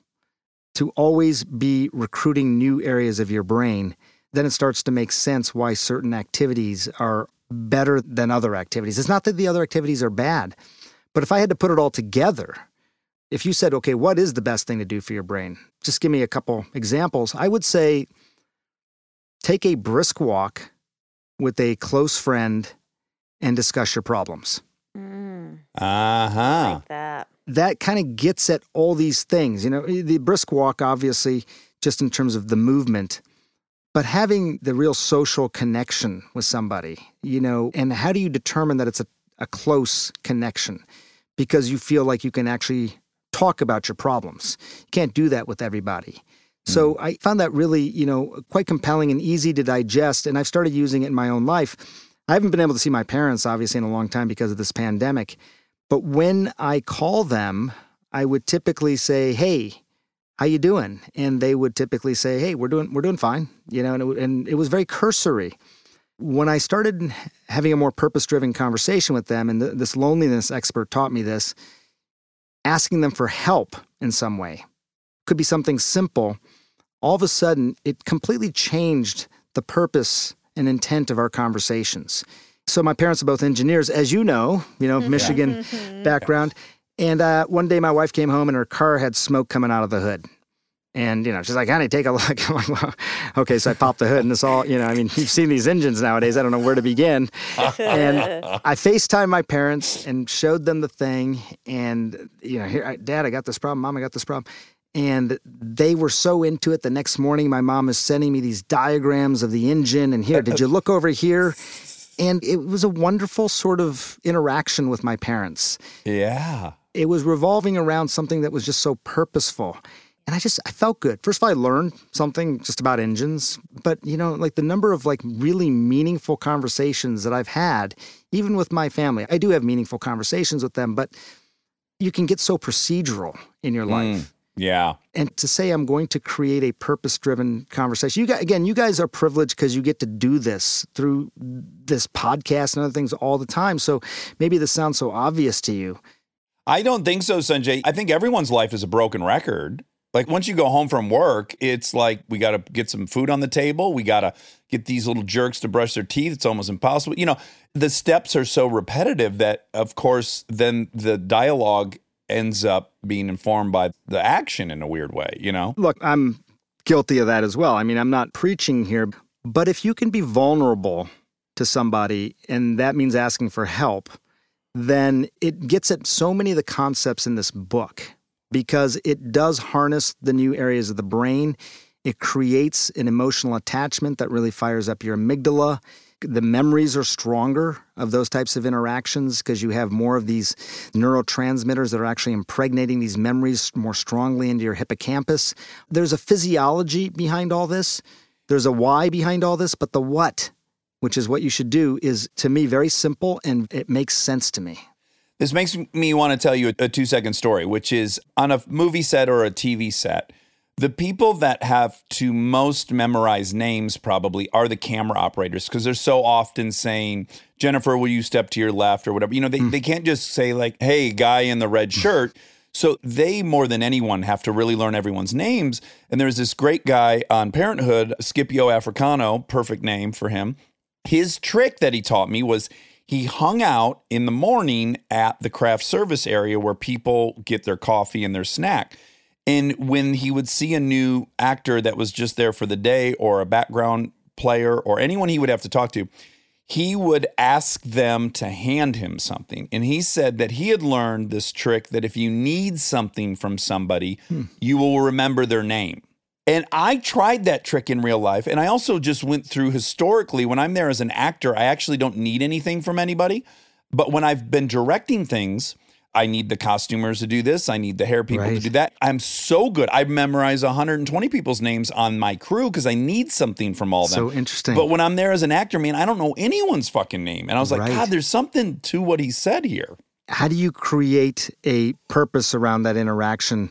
to always be recruiting new areas of your brain, then it starts to make sense why certain activities are better than other activities. It's not that the other activities are bad, but if I had to put it all together, if you said, okay, what is the best thing to do for your brain? Just give me a couple examples. I would say take a brisk walk with a close friend and discuss your problems. Mm, Uh huh. like that. that kind of gets at all these things. You know, the brisk walk, obviously, just in terms of the movement, but having the real social connection with somebody, you know, and how do you determine that it's a, a close connection? Because you feel like you can actually talk about your problems. You can't do that with everybody. So I found that really, you know, quite compelling and easy to digest. And I've started using it in my own life. I haven't been able to see my parents, obviously, in a long time because of this pandemic. But when I call them, I would typically say, "Hey, how you doing?" And they would typically say, "Hey, we're doing we're doing fine." You know, and it, and it was very cursory. When I started having a more purpose-driven conversation with them, and th- this loneliness expert taught me this, asking them for help in some way could be something simple. All of a sudden, it completely changed the purpose and intent of our conversations. So my parents are both engineers, as you know, you know, Michigan background. And uh, one day my wife came home and her car had smoke coming out of the hood. And, you know, she's like, honey, take a look. I'm like, well, okay. So I popped the hood and it's all, you know, I mean, you've seen these engines nowadays. I don't know where to begin. And I FaceTimed my parents and showed them the thing. And, you know, here, I, dad, I got this problem. Mom, I got this problem. And they were so into it. The next morning, my mom is sending me these diagrams of the engine. And here, did you look over here? And it was a wonderful sort of interaction with my parents Yeah. it was revolving around something that was just so purposeful and i just i felt good first of all i learned something just about engines but you know like the number of like really meaningful conversations that i've had even with my family i do have meaningful conversations with them but you can get so procedural in your mm. life Yeah. and to say I'm going to create a purpose-driven conversation. You guys, again, you guys are privileged because you get to do this through this podcast and other things all the time. So maybe this sounds so obvious to you. I don't think so, Sanjay. I think everyone's life is a broken record. Like once you go home from work, it's like we got to get some food on the table. We got to get these little jerks to brush their teeth. It's almost impossible. You know, the steps are so repetitive that, of course, then the dialogue ends up being informed by the action in a weird way, you know? Look, I'm guilty of that as well. I mean, I'm not preaching here, but if you can be vulnerable to somebody and that means asking for help, then it gets at so many of the concepts in this book because it does harness the new areas of the brain. It creates an emotional attachment that really fires up your amygdala. The memories are stronger of those types of interactions because you have more of these neurotransmitters that are actually impregnating these memories more strongly into your hippocampus. There's a physiology behind all this, there's a why behind all this, but the what, which is what you should do, is to me very simple and it makes sense to me. This makes me want to tell you a, two second story, which is on a movie set or a TV set. The people that have to most memorize names probably are the camera operators because they're so often saying, Jennifer, will you step to your left or whatever? You know, they, hmm. they can't just say, like, hey, guy in the red hmm. shirt. So they, more than anyone, have to really learn everyone's names. And there's this great guy on Parenthood, Scipio Africano, perfect name for him. His trick that he taught me was he hung out in the morning at the craft service area where people get their coffee and their snack. And when he would see a new actor that was just there for the day or a background player or anyone he would have to talk to, he would ask them to hand him something. And he said that he had learned this trick that if you need something from somebody, hmm. you will remember their name. And I tried that trick in real life. And I also just went through historically when I'm there as an actor, I actually don't need anything from anybody. But when I've been directing things, I need the costumers to do this. I need the hair people to do that. I'm so good. I memorize 120 people's names on my crew because I need something from all of them. So interesting. But when I'm there as an actor, man, I don't know anyone's fucking name. And I was like, Right. God, there's something to what he said here. How do you create a purpose around that interaction?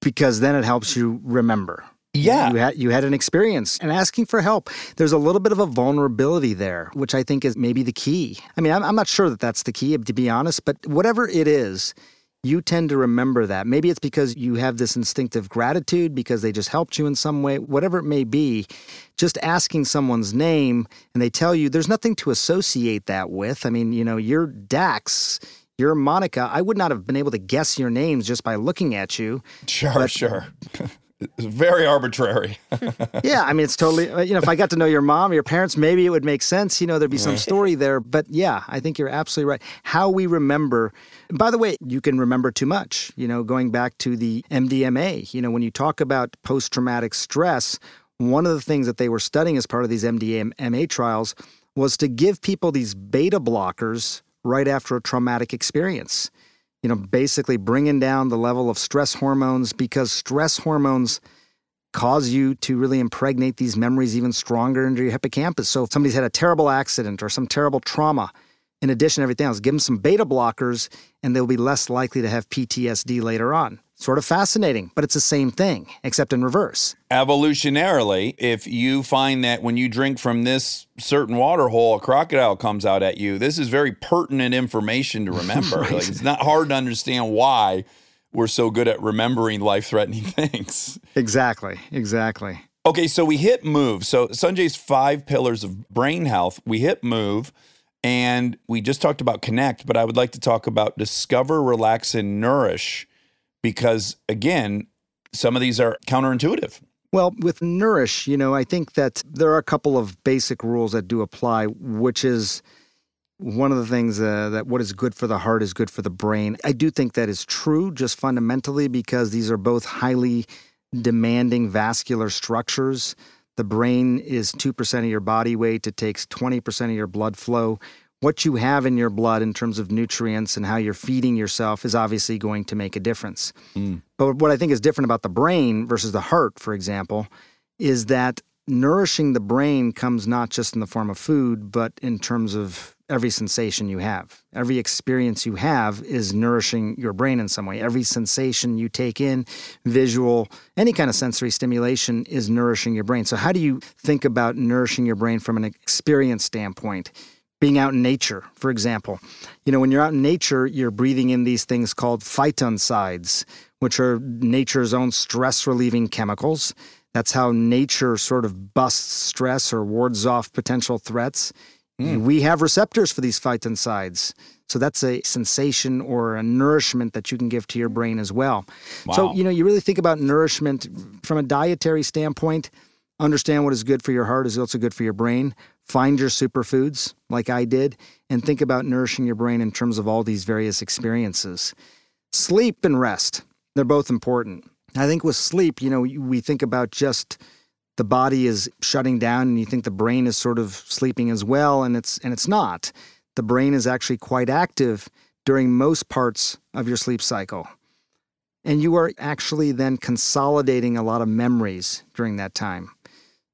Because then it helps you remember. Yeah. You had you had an experience and asking for help. There's a little bit of a vulnerability there, which I think is maybe the key. I mean, I'm, I'm not sure that that's the key, to be honest, but whatever it is, you tend to remember that. Maybe it's because you have this instinctive gratitude because they just helped you in some way, whatever it may be. Just asking someone's name and they tell you there's nothing to associate that with. I mean, you know, you're Dax, you're Monica. I would not have been able to guess your names just by looking at you. Sure, sure. it's very arbitrary. yeah, I mean, it's totally, uh, you know, if I got to know your mom your parents, maybe it would make sense. You know, there'd be some story there. But yeah, I think you're absolutely right. How we remember, by the way, you can remember too much. You know, going back to the MDMA, you know, when you talk about post traumatic stress, one of the things that they were studying as part of these MDMA trials was to give people these beta blockers right after a traumatic experience. You know, basically bringing down the level of stress hormones because stress hormones cause you to really impregnate these memories even stronger into your hippocampus. So if somebody's had a terrible accident or some terrible trauma, in addition to everything else, give them some beta blockers and they'll be less likely to have PTSD later on. Sort of fascinating, but it's the same thing, except in reverse. Evolutionarily, if you find that when you drink from this certain water hole, a crocodile comes out at you, this is very pertinent information to remember. Like it's not hard to understand why we're so good at remembering life-threatening things. Exactly, exactly. Okay, so we hit move. So Sanjay's five pillars of brain health. We hit move, and we just talked about connect, but I would like to talk about discover, relax, and nourish, because again, some of these are counterintuitive. Well, with Nourish, you know, I think that there are a couple of basic rules that do apply, which is one of the things uh, that what is good for the heart is good for the brain. I do think that is true just fundamentally because these are both highly demanding vascular structures. The brain is 2% of your body weight, it takes 20% of your blood flow. What you have in your blood in terms of nutrients and how you're feeding yourself is obviously going to make a difference. Mm. But what I think is different about the brain versus the heart, for example, is that nourishing the brain comes not just in the form of food, but in terms of every sensation you have. Every experience you have is nourishing your brain in some way. Every sensation you take in, visual, any kind of sensory stimulation is nourishing your brain. So, how do you think about nourishing your brain from an experience standpoint? Being out in nature, for example. You know, when you're out in nature, you're breathing in these things called phytoncides, which are nature's own stress relieving chemicals. That's how nature sort of busts stress or wards off potential threats. Mm. We have receptors for these phytoncides. So that's a sensation or a nourishment that you can give to your brain as well. So, you know, you really think about nourishment from a dietary standpoint, understand what is good for your heart is also good for your brain. Find your superfoods like I did and think about nourishing your brain in terms of all these various experiences. Sleep and rest, they're both important. I think with sleep, you know, we think about just the body is shutting down and you think the brain is sort of sleeping as well and it's and it's not. The brain is actually quite active during most parts of your sleep cycle. And you are actually then consolidating a lot of memories during that time.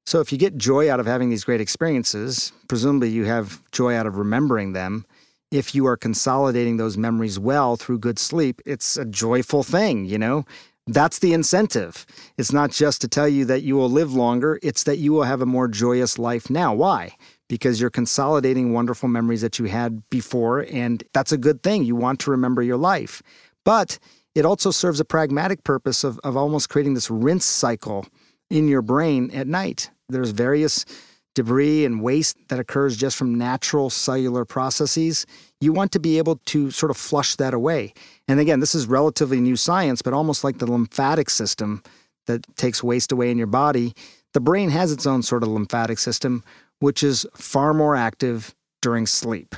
So if you get joy out of having these great experiences, presumably you have joy out of remembering them. If you are consolidating those memories well through good sleep, it's a joyful thing, you know? That's the incentive. It's not just to tell you that you will live longer, it's that you will have a more joyous life now. Why? Because you're consolidating wonderful memories that you had before, and that's a good thing. You want to remember your life. But it also serves a pragmatic purpose of, of almost creating this rinse cycle in your brain at night. There's various debris and waste that occurs just from natural cellular processes. You want to be able to sort of flush that away. And again, this is relatively new science, but almost like the lymphatic system that takes waste away in your body, the brain has its own sort of lymphatic system, which is far more active during sleep.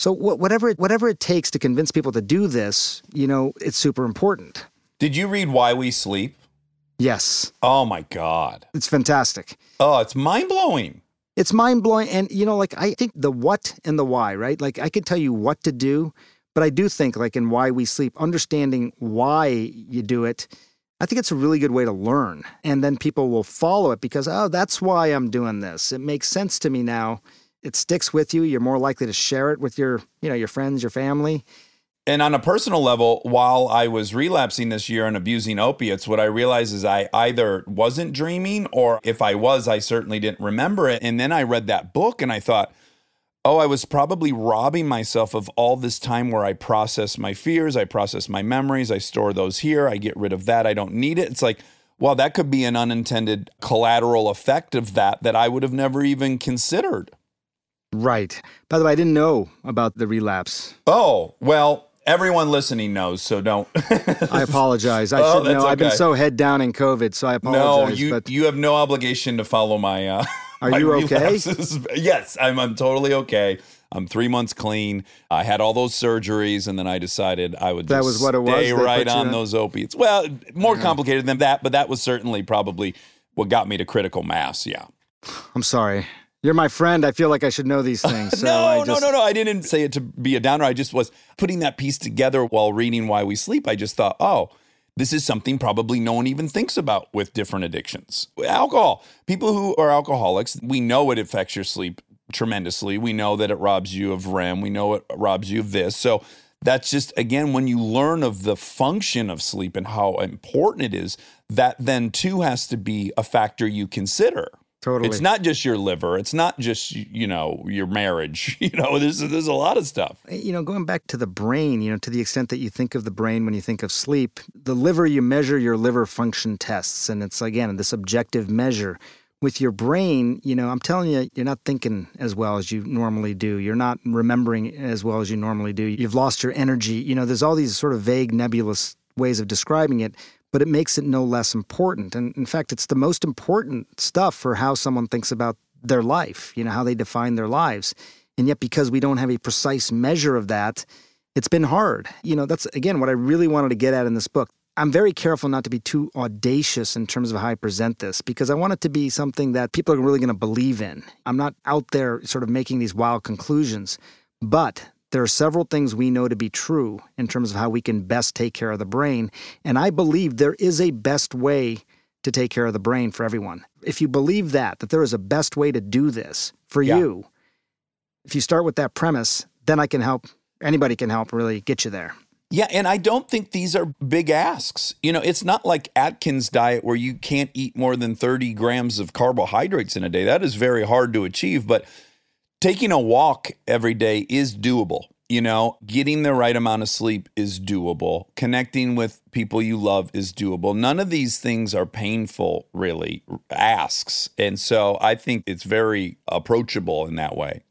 So wh- whatever whatever it takes to convince people to do this, you know, it's super important. Did you read Why We Sleep? Yes, Oh my God. it's fantastic. Oh, it's mind blowing. It's mind blowing. And, you know, like I think the what and the why, right? Like I could tell you what to do, But I do think, like, in why we sleep, understanding why you do it, I think it's a really good way to learn. And then people will follow it because, oh, that's why I'm doing this. It makes sense to me now. It sticks with you. You're more likely to share it with your, you know, your friends, your family. And on a personal level, while I was relapsing this year and abusing opiates, what I realized is I either wasn't dreaming or if I was, I certainly didn't remember it. And then I read that book and I thought, oh, I was probably robbing myself of all this time where I process my fears, I process my memories, I store those here, I get rid of that, I don't need it. It's like, well, that could be an unintended collateral effect of that that I would have never even considered. Right. By the way, I didn't know about the relapse. Oh, well, everyone listening knows, so don't. I apologize. I Oh, should know. that's I've been so head down in COVID, so I apologize. no, you but you have no obligation to follow my. Uh, Are my you okay? Yes, I'm. I'm totally okay. I'm three months clean. I had all those surgeries, and then I decided I would. That just was what it was? Stay right on those opiates. Well, more complicated than that, but that was certainly probably what got me to critical mass. Yeah. I'm sorry. You're my friend. I feel like I should know these things. So no, I no, no, no. I didn't say it to be a downer. I just was putting that piece together while reading Why We Sleep. I just thought, oh, this is something probably no one even thinks about with different addictions. Alcohol. People who are alcoholics, we know it affects your sleep tremendously. We know that it robs you of REM. We know it robs you of this. So that's just, again, when you learn of the function of sleep and how important it is, that then too has to be a factor you consider. Totally. It's not just your liver. It's not just you know your marriage. You know, there's there's a lot of stuff. Eh, you know, going back to the brain, you know, to the extent that you think of the brain when you think of sleep, the liver, you measure your liver function tests. And it's, again, this objective measure. With your brain, you know, I'm telling you, you're not thinking as well as you normally do. You're not remembering as well as you normally do. You've lost your energy. You know, there's all these sort of vague, nebulous ways of describing it, but it makes it no less important. And in fact, it's the most important stuff for how someone thinks about their life, you know, how they define their lives. And yet, because we don't have a precise measure of that, it's been hard. You know, that's again what I really wanted to get at in this book. I'm very careful not to be too audacious in terms of how I present this because I want it to be something that people are really going to believe in. I'm not out there sort of making these wild conclusions, but there are several things we know to be true in terms of how we can best take care of the brain. And I believe there is a best way to take care of the brain for everyone. If you believe that, that there is a best way to do this for Yeah. you, if you start with that premise, then I can help, anybody can help really get you there. Yeah, and I don't think these are big asks. You know, it's not like Atkins diet where you can't eat more than 30 grams of carbohydrates in a day. That is very hard to achieve, but taking a walk every day is doable. You know, getting the right amount of sleep is doable. Connecting with people you love is doable. None of these things are painful, really, asks. And so I think it's very approachable in that way.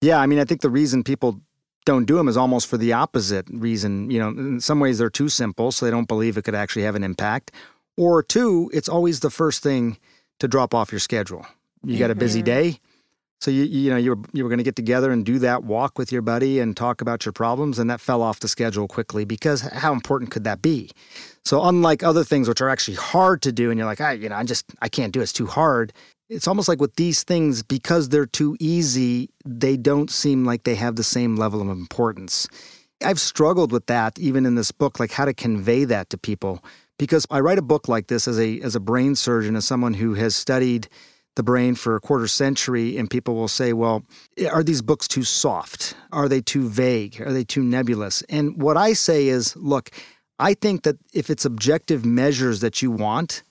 Yeah, I mean, I think the reason people don't do them is almost for the opposite reason. You know, in some ways they're too simple, so they don't believe it could actually have an impact. Or two, it's always the first thing to drop off your schedule. You got a busy mm-hmm. day, so you you know you were you were going to get together and do that walk with your buddy and talk about your problems, and that fell off the schedule quickly because how important could that be? So unlike other things which are actually hard to do, and you're like, I you know I just I can't do it, it's too hard. It's almost like with these things because they're too easy, they don't seem like they have the same level of importance. I've struggled with that even in this book, like how to convey that to people. Because I write a book like this as a as a brain surgeon, as someone who has studied the brain for a quarter century, and people will say, Well, are these books too soft? Are they too vague? Are they too nebulous? And what I say is, look, I think that if it's objective measures that you want,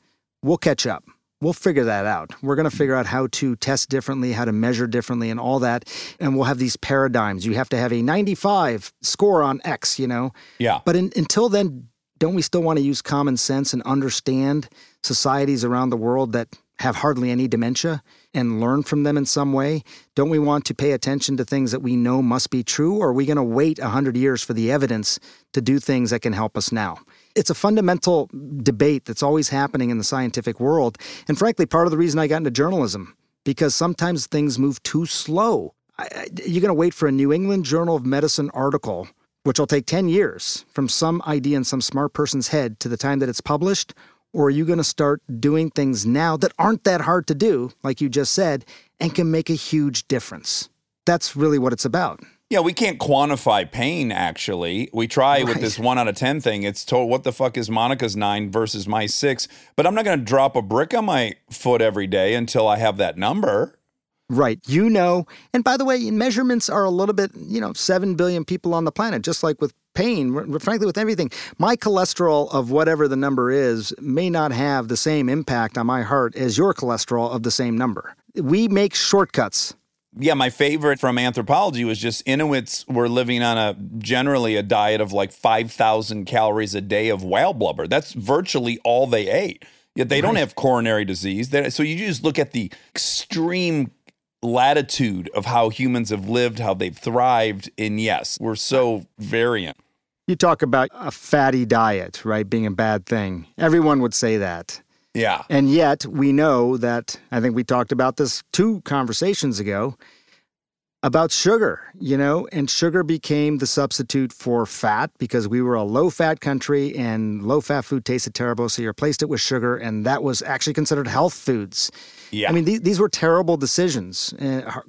we'll catch up. We'll figure that out. We're going to figure out how to test differently, how to measure differently, and all that. And we'll have these paradigms. You have to have a 95 score on X, you know? Yeah. But in, until then, don't we still want to use common sense and understand societies around the world that have hardly any dementia and learn from them in some way? Don't we want to pay attention to things that we know must be true? Or are we going to wait 100 years for the evidence to do things that can help us now? It's a fundamental debate that's always happening in the scientific world. And frankly, part of the reason I got into journalism, because sometimes things move too slow. You're going to wait for a New England Journal of Medicine article, which will take 10 years from some idea in some smart person's head to the time that it's published? Or are you going to start doing things now that aren't that hard to do, like you just said, and can make a huge difference? That's really what it's about. Yeah, we can't quantify pain. Actually, we try with this one out of ten thing. It's told what the fuck is Monica's nine versus my six. But I'm not going to drop a brick on my foot every day until I have that number. Right. You know, and by the way, measurements are a little bit, you know, 7 billion people on the planet, just like with pain, frankly, with everything. My cholesterol of whatever the number is may not have the same impact on my heart as your cholesterol of the same number. We make shortcuts. Yeah, my favorite from anthropology was just Inuits were living on a generally a diet of like 5,000 calories a day of whale blubber. That's virtually all they ate. Yet they don't have coronary disease. So you just look at the extreme latitude of how humans have lived, how they've thrived. And yes, we're so variant. You talk about a fatty diet, right, being a bad thing. Everyone would say that. Yeah. And yet, we know that I think we talked about this two conversations ago about sugar, you know, and sugar became the substitute for fat because we were a low fat country and low fat food tasted terrible. So you replaced it with sugar, and that was actually considered health foods. Yeah. I mean, these, these were terrible decisions. Uh,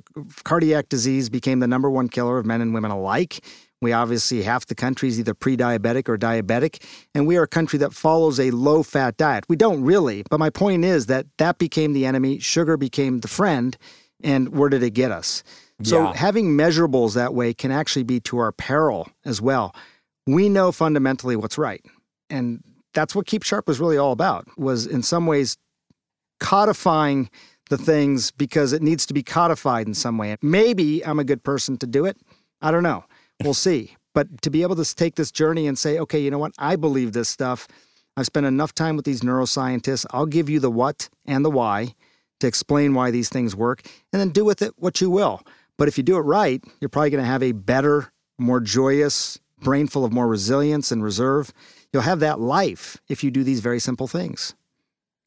cardiac disease became the number one killer of men and women alike. We obviously, half the country is either pre diabetic or diabetic, and we are a country that follows a low fat diet. We don't really, but my point is that that became the enemy, sugar became the friend, and where did it get us? So Yeah. having measurables that way can actually be to our peril as well. We know fundamentally what's right. And that's what Keep Sharp was really all about, was in some ways codifying the things because it needs to be codified in some way. Maybe I'm a good person to do it. I don't know. We'll see. But to be able to take this journey and say, okay, you know what? I believe this stuff. I've spent enough time with these neuroscientists. I'll give you the what and the why to explain why these things work, and then do with it what you will. But if you do it right, you're probably going to have a better, more joyous brain full of more resilience and reserve. You'll have that life if you do these very simple things.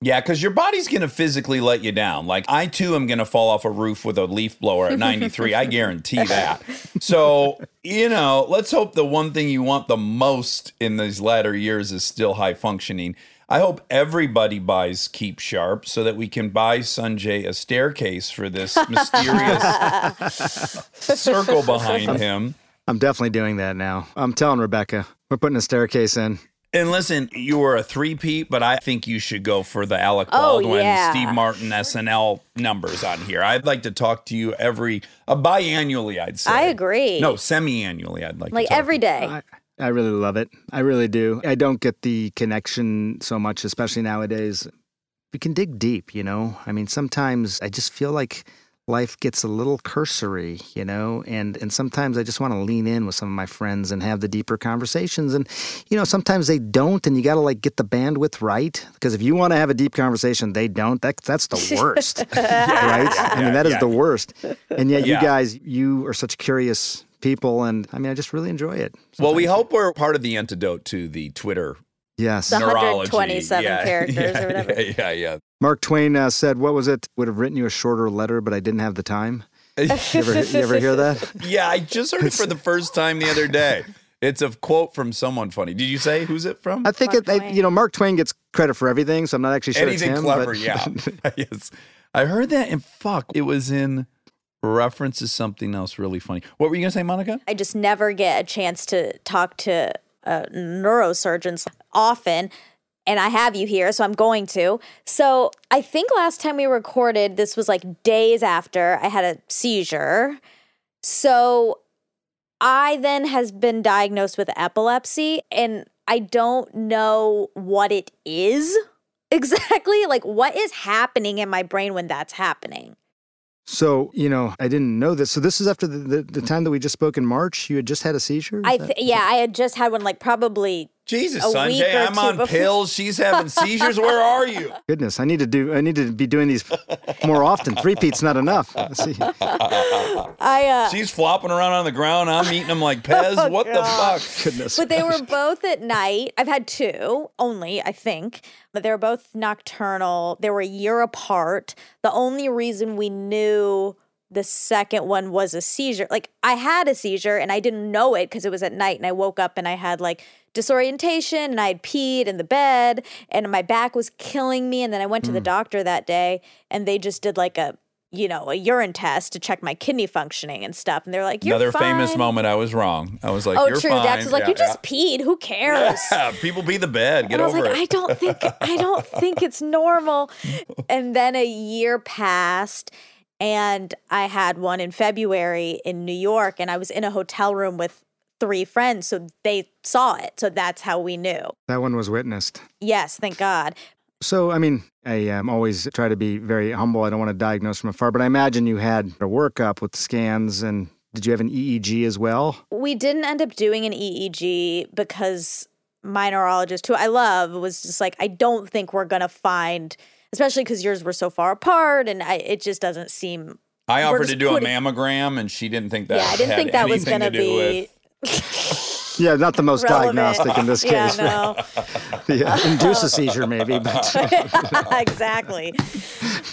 Yeah, because your body's going to physically let you down. Like I too am going to fall off a roof with a leaf blower at 93. I guarantee that. So, you know, let's hope the one thing you want the most in these latter years is still high functioning. I hope everybody buys Keep Sharp so that we can buy Sanjay a staircase for this mysterious circle behind him. I'm definitely doing that now. I'm telling Rebecca, we're putting a staircase in. And listen, you were a three-peat, but I think you should go for the Alec Oh, Baldwin, yeah. Steve Martin SNL numbers on here. I'd like to talk to you every uh, biannually. I'd say. I agree. No, semi-annually. I'd like like to talk every to you. day. I, I really love it. I really do. I don't get the connection so much, especially nowadays. We can dig deep, you know? I mean, sometimes I just feel like life gets a little cursory, you know, and and sometimes I just want to lean in with some of my friends and have the deeper conversations and you know, sometimes they don't and you got to like get the bandwidth right because if you want to have a deep conversation, they don't. That that's the worst. right? I mean, that is yeah. the worst. And yet Yeah. you guys, you are such curious people and I mean, I just really enjoy it. So Well, we hope we're part of the antidote to the Twitter Yes. The neurology. 127 Yeah, characters yeah, or whatever. Yeah, yeah, yeah. Mark Twain uh, said, "What was it? Would have written you a shorter letter, but I didn't have the time." You ever, you ever hear that? Yeah, I just heard it for the first time the other day. It's a quote from someone funny. Did you say who's it from? I think Mark it, I, Twain. you know Mark Twain gets credit for everything, so I'm not actually sure Anything it's him. clever, but- yeah. yes. I heard that and fuck, it was in reference to something else really funny. What were you going to say, Monica? I just never get a chance to talk to uh, neurosurgeons often. And I have you here, so I'm going to. So I think last time we recorded, this was like days after I had a seizure. So I then has been diagnosed with epilepsy, and I don't know what it is exactly. Like, what is happening in my brain when that's happening? So you know, I didn't know this. So this is after the, the, the time that we just spoke in March. You had just had a seizure. I th- yeah, I had just had one like probably Jesus, A week Sanjay, or I'm two on before- pills. She's having seizures. Where are you? Goodness, I need to do. I need to be doing these more often. Three peat's not enough. See. I uh She's flopping around on the ground. I'm eating them like Pez. what the fuck? Goodness. but they were both at night. I've had two only, I think, but they were both nocturnal. They were a year apart. The only reason we knew the second one was a seizure. Like I had a seizure and I didn't know it because it was at night and I woke up and I had like disorientation and I had peed in the bed and my back was killing me and then I went to the mm. doctor that day and they just did like a you know, a urine test to check my kidney functioning and stuff. And they're like, You're Another famous moment. I was wrong. I was like, Oh, "You're true. fine." Dax was like, Yeah, You just yeah. peed. Who cares? Yeah, people pee the bed. Get and I was over like, it. I don't think I don't think it's normal. And then a year passed and I had one in February in New York and I was in a hotel room with three friends. So they saw it. So that's how we knew. That one was witnessed. Yes, thank God. So, I mean, I um, always try to be very humble. I don't want to diagnose from afar, but I imagine you had a workup with scans and did you have an EEG as well? We didn't end up doing an EEG because my neurologist, who I love, was just like, I don't think we're going to find, especially because yours were so far apart and I, it just doesn't seem I offered to do putting- a mammogram, and she didn't think that. yeah, I didn't had think that was going to to be with- Yeah, not the most relevant. diagnostic in this yeah, case. no, yeah, induce a seizure maybe, but exactly.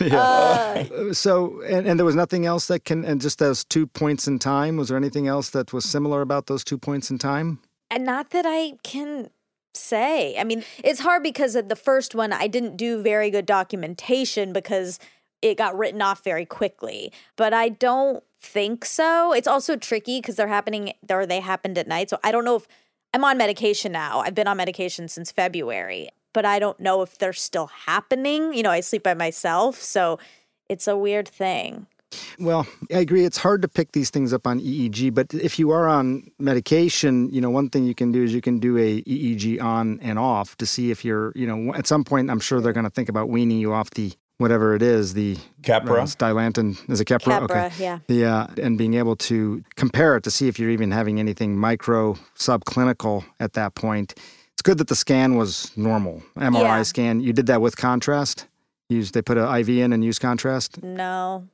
Uh, so and, and there was nothing else that can and just those two points in time. Was there anything else that was similar about those two points in time? And not that I can say. I mean, it's hard because at the first one, I didn't do very good documentation because it got written off very quickly. But I don't think so. It's also tricky because they're happening or they happened at night. So I don't know if I'm on medication now. I've been on medication since February, but I don't know if they're still happening. You know, I sleep by myself. So it's a weird thing. Well, I agree. It's hard to pick these things up on EEG, but if you are on medication, you know, one thing you can do is you can do a EEG on and off to see if you're, you know, at some point, I'm sure they're going to think about weaning you off the whatever it is, the Keppra? uh, Dilantin. Is it Keppra? Keppra, yeah. Yeah, and being able to compare it to see if you're even having anything micro subclinical at that point. It's good that the scan was normal. MRI Yeah. scan. You did that with contrast. Used they put an IV in and use contrast. No,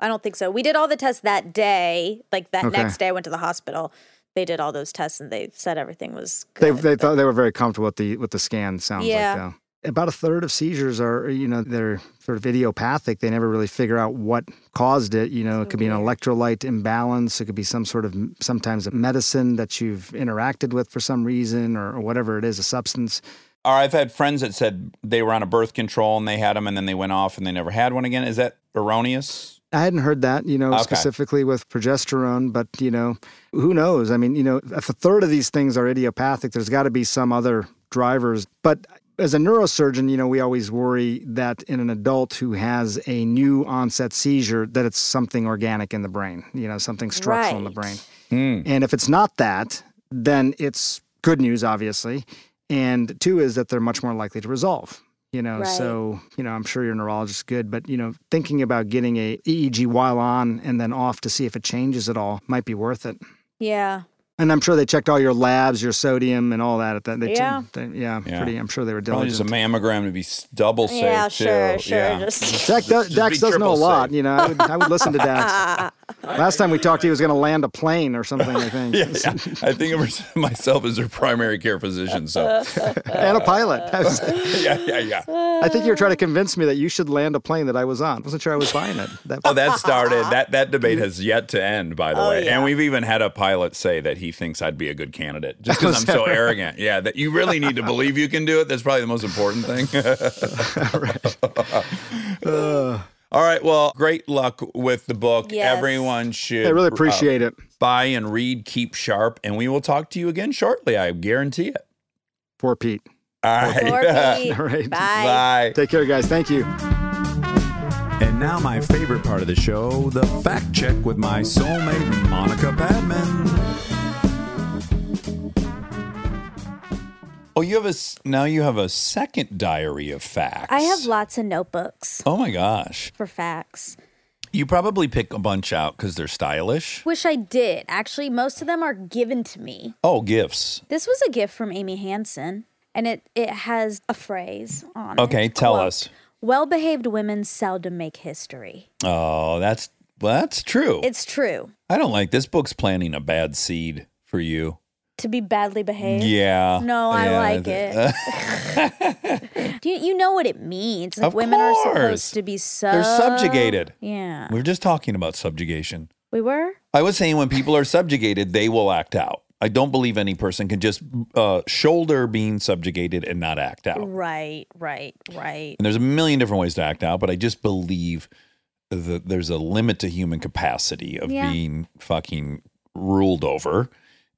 I don't think so. We did all the tests that day. Like that Okay. next day, I went to the hospital. They did all those tests and they said everything was They good. they but- thought they were very comfortable with the with the scan. Sounds Yeah. like though. About a third of seizures are, you know, they're sort of idiopathic. They never really figure out what caused it. You know, it could be an electrolyte imbalance. It could be some sort of sometimes a medicine that you've interacted with for some reason, or, or whatever it is, a substance. Or I've had friends that said they were on a birth control and they had them, and then they went off and they never had one again. Is that erroneous? I hadn't heard that, you know, Okay. specifically with progesterone, but you know, who knows? I mean, you know, if a third of these things are idiopathic, there's got to be some other drivers. But as a neurosurgeon, you know, we always worry that in an adult who has a new onset seizure, that it's something organic in the brain, you know, something structural in the Right. brain. And if it's not that, then it's good news, obviously. And two is that they're much more likely to resolve. You know, Right. so you know, I'm sure your neurologist is good, but you know, thinking about getting a EEG while on and then off to see if it changes at all might be worth it. yeah. And I'm sure they checked all your labs, your sodium, and all that. At that, they, Yeah. they- yeah, Yeah. pretty. I'm sure they were diligent. Probably just a mammogram to be double safe. Yeah, too. sure, sure. Yeah. Just Dax, does, Just Dax be does know a lot. safe. You know, I would, I would listen to Dax. Last time we talked, he was going to land a plane or something. I think, Yeah, yeah. I think of myself as their primary care physician. So, and a pilot. Yeah, yeah, yeah. I think you were trying to convince me that you should land a plane that I was on. I wasn't sure I was buying it. That, Oh, that started. That that debate has yet to end, by the Oh, way. yeah. And we've even had a pilot say that he thinks I'd be a good candidate just because I'm so arrogant. Yeah, that you really need to believe you can do it. That's probably the most important thing. All right. Well, great luck with the book. Yes. Everyone should I really uh, appreciate it. buy and read. Keep sharp, and we will talk to you again shortly. I guarantee it. Four-peat. All right. Corby. All right. Bye. Bye. Take care, guys. Thank you. And now, my favorite part of the show the fact check with my soulmate, Monica Padman. Oh, you have a now. You have a second diary of facts. I have lots of notebooks Oh my gosh! for facts. You probably pick a bunch out because they're stylish. Wish I did. Actually, most of them are given to me. Oh, gifts. This was a gift from Amy Hansen, and it it has a phrase on it. Okay, tell Quote, us. Well-behaved women seldom make history. Oh, that's well, that's true. It's true. I don't like this book's planting a bad seed for you. To be badly behaved. Yeah. No, I Yeah, like it. Do you, you know what it means? Like Of women are course. supposed to be so They're subjugated. Yeah. We We're just talking about subjugation. We were? I was saying when people are subjugated, they will act out. I don't believe any person can just uh, shoulder being subjugated and not act out. Right, right, right. And there's a million different ways to act out, but I just believe that there's a limit to human capacity of Yeah. being fucking ruled over,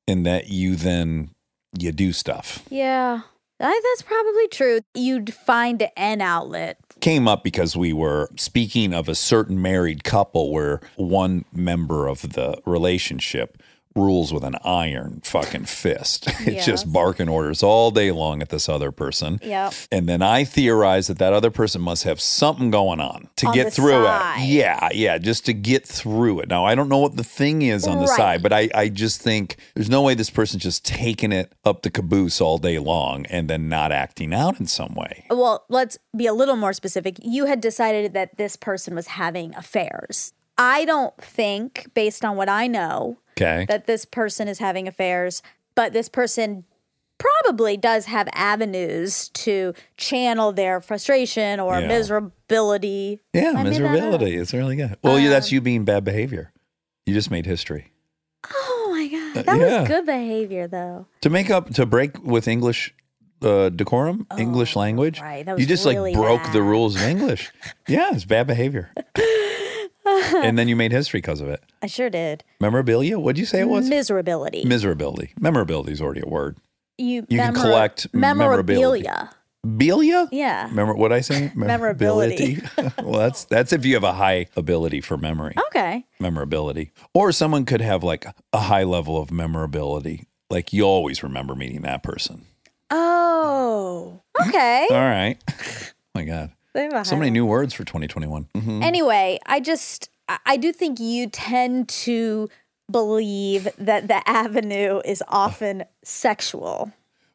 and that you then you do stuff. Yeah. I, that's probably true. You'd find an outlet. Came up because we were speaking of a certain married couple where one member of the relationship rules with an iron fucking fist. It's just barking orders all day long at this other person. Yep. And then I theorize that that other person must have something going on to On get through side. it. Yeah, yeah, just to get through it. Now, I don't know what the thing is on the Right. side, but I, I just think there's no way this person's just taking it up the caboose all day long and then not acting out in some way. Well, let's be a little more specific. You had decided that this person was having affairs. I don't think, based on what I know, Okay. that this person is having affairs, but this person probably does have avenues to channel their frustration or Yeah. miserability. yeah, I made that up. miserability. It's really good. Well, yeah, Um, that's you being bad behavior. You just made history. Oh my god, Uh, that yeah. was good behavior though. To make up, to break with English uh, decorum, English language, Oh, right. That you just really like broke the rules of English. yeah, it's bad behavior. and then you made history because of it. I sure did. Memorabilia? What'd you say it was? Miserability. Miserability. Memorability is already a word. you you can collect memorability. memorabilia. Belia? Yeah. Remember what I say? Memorability. well, that's that's if you have a high ability for memory. Okay. Memorability. Or someone could have like a high level of memorability. Like you always remember meeting that person. Oh. Okay. All right. my God. They have a So many new words for 2021. Mhm. Anyway, I just I- do think you tend to believe that the avenue is often sexual.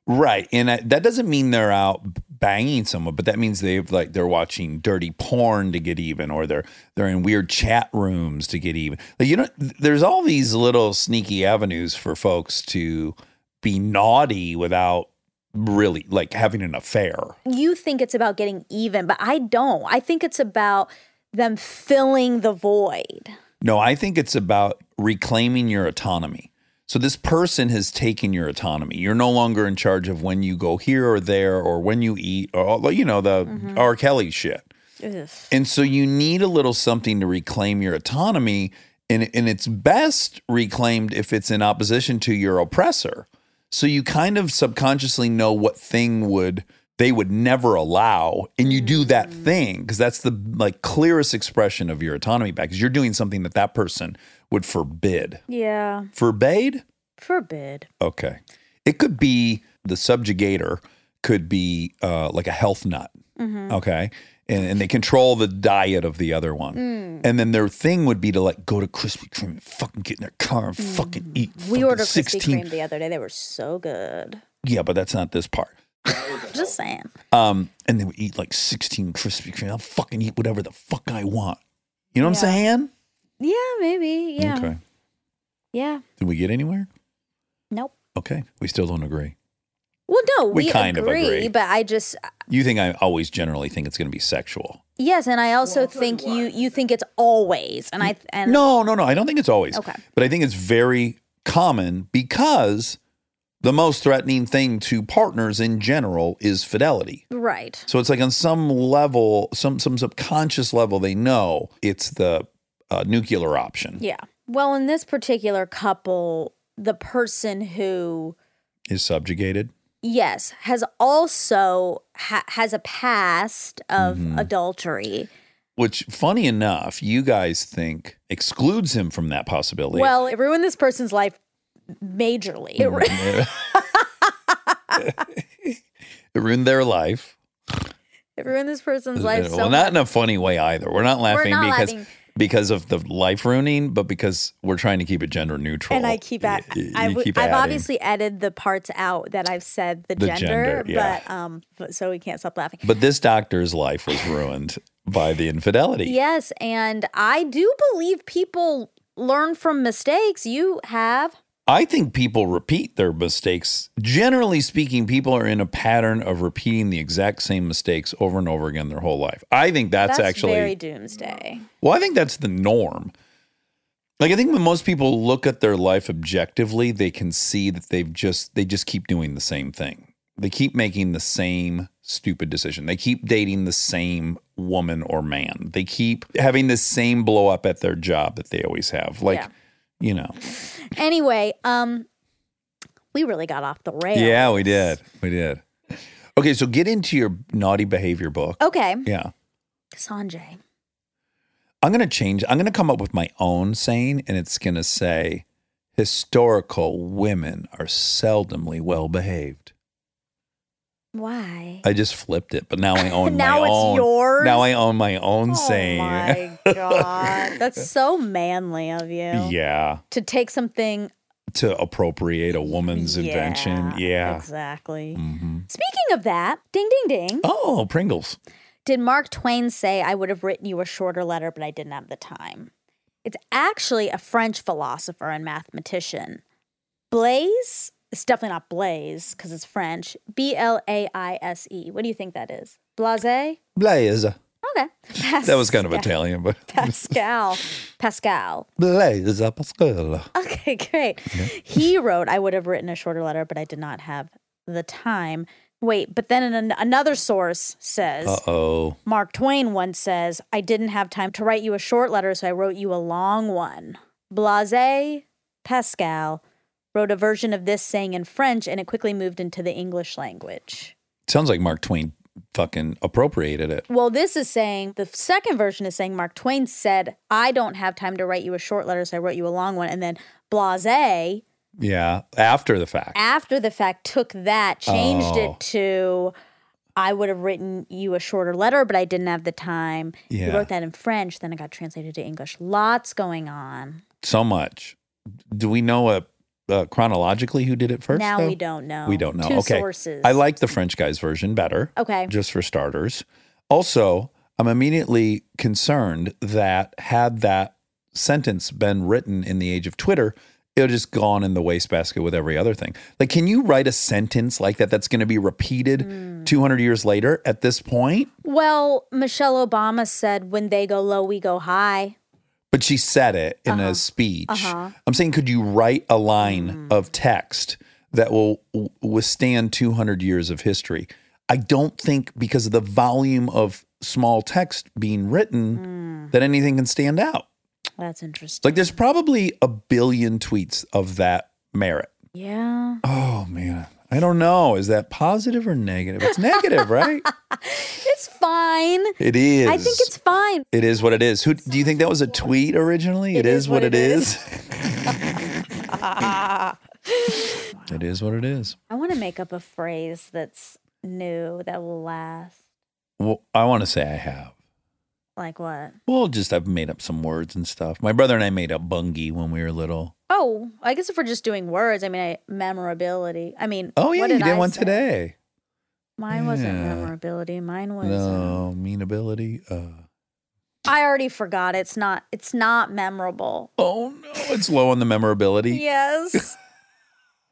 Right, and I, that doesn't mean they're out banging someone, but that means they've like they're watching dirty porn to get even, or they're they're in weird chat rooms to get even. Like you know, there's all these little sneaky avenues for folks to be naughty without really like having an affair. You think it's about getting even, but I don't. I think it's about them filling the void. No, I think it's about reclaiming your autonomy. So this person has taken your autonomy. You're no longer in charge of when you go here or there or when you eat or all- you know the mm-hmm. R. Kelly shit. And so you need a little something to reclaim your autonomy. And, and it's best reclaimed if it's in opposition to your oppressor. So you kind of subconsciously know what thing would they would never allow. And you do that mm. thing because that's the like clearest expression of your autonomy back because you're doing something that that person would forbid. Yeah. Forbade? Forbid. Okay. It could be the subjugator could be uh, like a health nut. Mm-hmm. Okay. And, and they control the diet of the other one. Mm. And then their thing would be to like go to Krispy Kreme and fucking get in their car and mm. fucking eat. We fucking ordered Krispy Kreme the other day. They were so good. Yeah, but that's not this part. Just saying. Um, and they would eat like 16 Krispy Kreme. I'll fucking eat whatever the fuck I want. You know what I'm saying? Yeah, maybe. Yeah. Okay. Yeah. Did we get anywhere? Nope. Okay. We still don't agree. Well, no, We we, kind of agree, agree. but I just You think I always generally think it's going to be sexual. yes, and I also think you you think it's always, and I and No, no, no. I don't think it's always. Okay. But I think it's very common because the most threatening thing to partners in general is fidelity. right. So it's like on some level, some some subconscious level, they know it's the uh, nuclear option Yeah. Well, in this particular couple, the person who is subjugated. yes has also ha- has a past of Mm-hmm. adultery. Which, funny enough, you guys think excludes him from that possibility. Well, it ruined this person's life majorly. It ru- it ruined their life. it ruined this person's life so well, much. not in a funny way either. We're not laughing not because laughing. because of the life ruining, but because we're trying to keep it gender neutral. And I keep at I you keep I've obviously edited the parts out that I've said the, The gender, gender, yeah. but um, but so we can't stop laughing. But this doctor's life was ruined by the infidelity. Yes, and I do believe people learn from mistakes. You have. I think people repeat their mistakes. Generally speaking, people are in a pattern of repeating the exact same mistakes over and over again their whole life. I think that's, That's actually very doomsday. Well, I think that's the norm. Like I think when most people look at their life objectively, they can see that they've just they just keep doing the same thing. They keep making the same stupid decision. They keep dating the same woman or man. They keep having the same blow up at their job that they always have. Like, Yeah. You know. Anyway, um, we really got off the rails. Yeah, we did. We did. Okay, so get into your naughty behavior book. Okay, Yeah. Sanjay. I'm going to change. I'm going to come up with my own saying, and it's going to say historical women are seldomly well behaved. Why? I just flipped it, but now I own Now my it's own. yours? Now I own my own Oh saying. my god, that's so manly of you. yeah. To take something. To appropriate a woman's invention. Yeah. Exactly. hmm Speaking of that, ding ding ding. Oh, Pringles. Did Mark Twain say, I would have written you a shorter letter, but I didn't have the time? It's actually a French philosopher and mathematician. Blaise, it's definitely not Blaise because it's French. B L A I S E. What do you think that is? Blase? Blaze. Okay. That was kind of Italian, but Pascal. Pascal. Blaze Pascal. Okay, great. He wrote, I would have written a shorter letter, but I did not have the time. Wait, but then an, another source says, Uh oh. Mark Twain once says, I didn't have time to write you a short letter, so I wrote you a long one. Blase Pascal wrote a version of this saying in French, and it quickly moved into the English language. Sounds like Mark Twain fucking appropriated it. Well, this is saying, the second version is saying Mark Twain said, I don't have time to write you a short letter, so I wrote you a long one. And then Blase, Yeah. After the fact. after the fact, took that, changed Oh. it to, I would have written you a shorter letter, but I didn't have the time. He Yeah. wrote that in French, then it got translated to English. Lots going on. so much. Do we know uh uh, chronologically who did it first? now though? we don't know. We don't know. Two okay. sources. I like the French guy's version better, Okay. just for starters. Also, I'm immediately concerned that had that sentence been written in the age of Twitter, it would just gone in the wastebasket with every other thing. Like, can you write a sentence like that that's going to be repeated Hmm. 200 years later at this point? Well, Michelle Obama said, when they go low, we go high. But she said it in Uh-huh. a speech. I'm saying, could you write a line Mm. of text that will w- withstand 200 years of history? I don't think because of the volume of small text being written Mm. that anything can stand out. That's interesting. Like there's probably a billion tweets of that merit. yeah. Oh man. I don't know. Is that positive or negative? It's negative, right? It's fine. It is. I think it's fine. It is what it is. Who do you think that was a tweet originally? It is what it it is. it is what it is. I want to make up a phrase that's new that will last. Well, I want to say I have. Like what? Well, just I've made up some words and stuff. My brother and I made up bungie when we were little. Oh, I guess if we're just doing words, I mean, I, memorability. I mean, Oh yeah, what you did did I one say? today. Mine wasn't memorability. Mine was. No mean ability. Uh, I already forgot. It's not. It's not memorable. oh no, it's low on the memorability. Yes.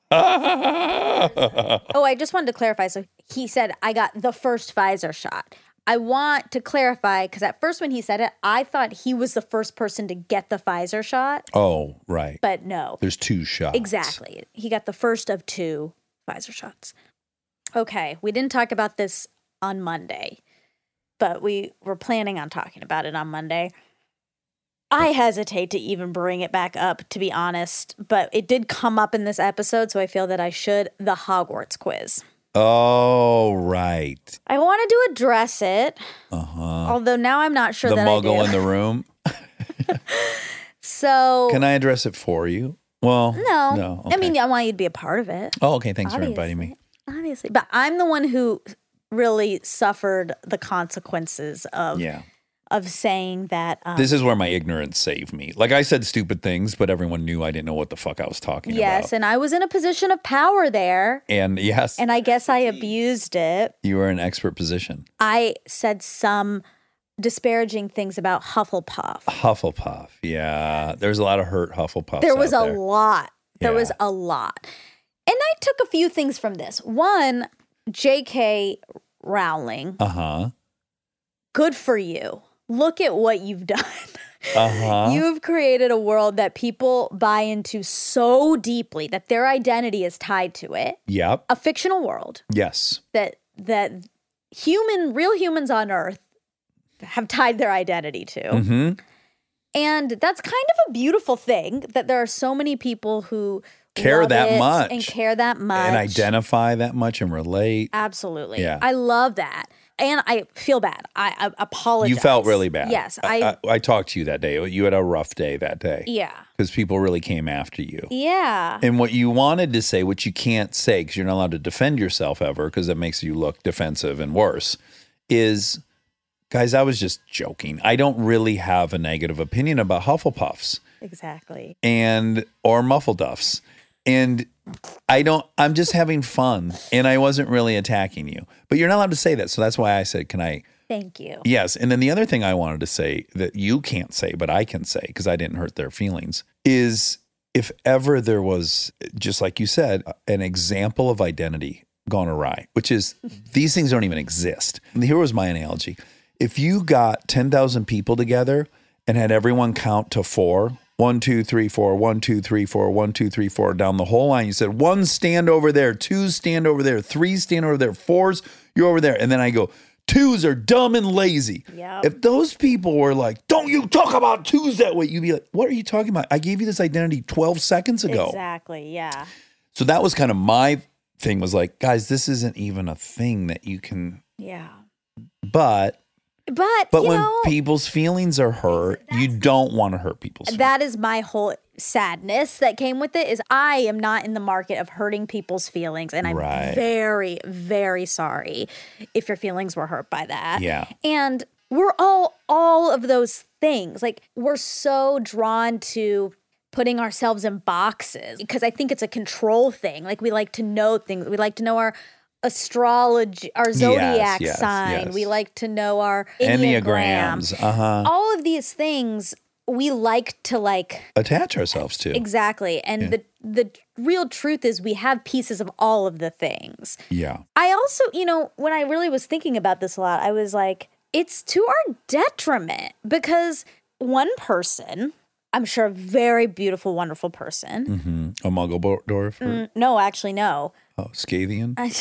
oh, I just wanted to clarify. So he said I got the first Pfizer shot. I want to clarify because at first when he said it, I thought he was the first person to get the Pfizer shot, oh, right. but no. There's two shots. Exactly. He got the first of two Pfizer shots. Okay, we didn't talk about this on Monday, but we were planning on talking about it on Monday. I hesitate to even bring it back up, to be honest, but it did come up in this episode, so I feel that I should. The Hogwarts quiz. Oh, right. I wanted to address it, Uh huh. although now I'm not sure the that muggle I do. in the room. so Can I address it for you? Well, no, no. I mean. I want you to be a part of it. oh, okay. Thanks for inviting me. Obviously, but I'm the one who really suffered the consequences of Yeah. Of saying that. Um, This is where my ignorance saved me. Like I said stupid things, but everyone knew I didn't know what the fuck I was talking yes, about. Yes, and I was in a position of power there, And yes, and I guess I abused it. you were in expert position. I said some disparaging things about Hufflepuff. Hufflepuff. Yeah. There's a lot of hurt Hufflepuffs. There was a there. lot. There was a lot. And I took a few things from this. One, J.K. Rowling, Uh-huh. good for you. Look at what you've done. Uh-huh. You've created a world that people buy into so deeply that their identity is tied to it. yep. A fictional world Yes. that that human, real humans on Earth have tied their identity to. hmm And that's kind of a beautiful thing that there are so many people who Care that much. and care that much And identify that much and relate. Absolutely. Yeah. I love that. And I feel bad. I, I apologize. You felt really bad. Yes. I, I, I, talked to you that day. You had a rough day that day yeah. because people really came after you. Yeah. And what you wanted to say, which you can't say because you're not allowed to defend yourself ever because it makes you look defensive and worse, is guys, I was just joking. I don't really have a negative opinion about Hufflepuffs Exactly. and or Muffleduffs. And I don't, I'm just having fun and I wasn't really attacking you. But you're not allowed to say that. So that's why I said, can I? Thank you. Yes. And then the other thing I wanted to say that you can't say, but I can say because I didn't hurt their feelings is if ever there was, just like you said, an example of identity gone awry, which is these things don't even exist. And here was my analogy. If you got 10,000 people together and had everyone count to four, one, two, three, four, one, two, three, four, one, two, three, four, down the whole line. You said one stand over there, two stand over there, three stand over there, fours, you're over there. And then I go, twos are dumb and lazy. Yep. If those people were like, don't you talk about twos that way, you'd be like, what are you talking about? I gave you this identity 12 seconds ago. Exactly. Yeah. So that was kind of my thing was like, guys, this isn't even a thing that you can, Yeah. but, But, but when know, people's feelings are hurt, you don't want to hurt people's feelings. that is my whole sadness that came with it is I am not in the market of hurting people's feelings and I'm Right. very very sorry if your feelings were hurt by that. Yeah. And we're all all of those things. Like we're so drawn to putting ourselves in boxes because I think it's a control thing. Like we like to know things. We like to know our astrology, our zodiac yes, sign. yes. We like to know our enneagram. Enneagrams, uh huh. All of these things we like to like Attach ourselves to. exactly. And the the real truth is we have pieces of all of the things. Yeah. I also, you know, when I really was thinking about this a lot, I was like, it's to our detriment because one person, I'm sure a very beautiful, wonderful person. hmm A Muggledorf? or- Mm, No, actually, no. Oh? I,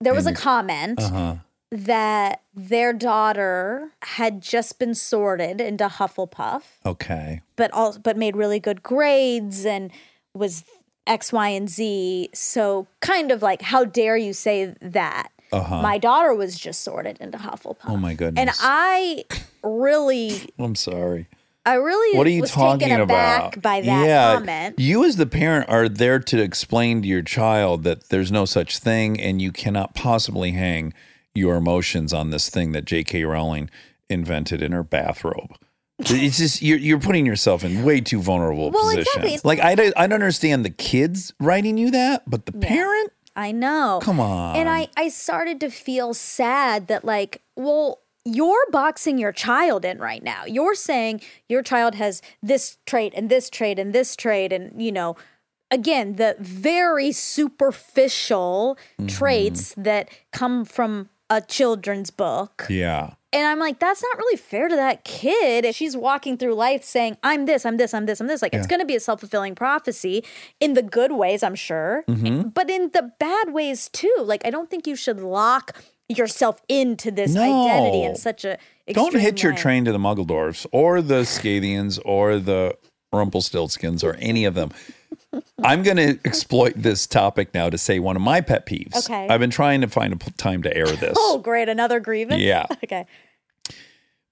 there was a comment Uh huh. that their daughter had just been sorted into Hufflepuff, Okay. but all but made really good grades and was X, Y, and Z. So kind of like, how dare you say that? Uh-huh. My daughter was just sorted into Hufflepuff. Oh my goodness. And I really, I'm sorry. I really What are you talking taken about? aback by that yeah, comment. You as the parent are there to explain to your child that there's no such thing and you cannot possibly hang your emotions on this thing that J.K. Rowling invented in her bathrobe. It's just you're you're putting yourself in way too vulnerable Well, positions. exactly. Like I don't, I don't understand the kids writing you that, but the parent, I know. come on. And I, I started to feel sad that, like, well, you're boxing your child in right now. You're saying your child has this trait and this trait and this trait, and, you know, again, the very superficial Mm-hmm. traits that come from a children's book. yeah. And I'm like, that's not really fair to that kid. If she's walking through life saying, I'm this, I'm this, I'm this, I'm this, like it's going to be a self fulfilling prophecy in the good ways, I'm sure, Mm-hmm. but in the bad ways too. Like, I don't think you should lock yourself into this No. identity in such a Don't hitch your way. train to the Muggledorfs or the Scythians or the Rumpelstiltskins or any of them. I'm going to exploit this topic now to say one of my pet peeves. Okay. I've been trying to find a p- time to air this. Oh, great. Another grievance? Yeah. Okay.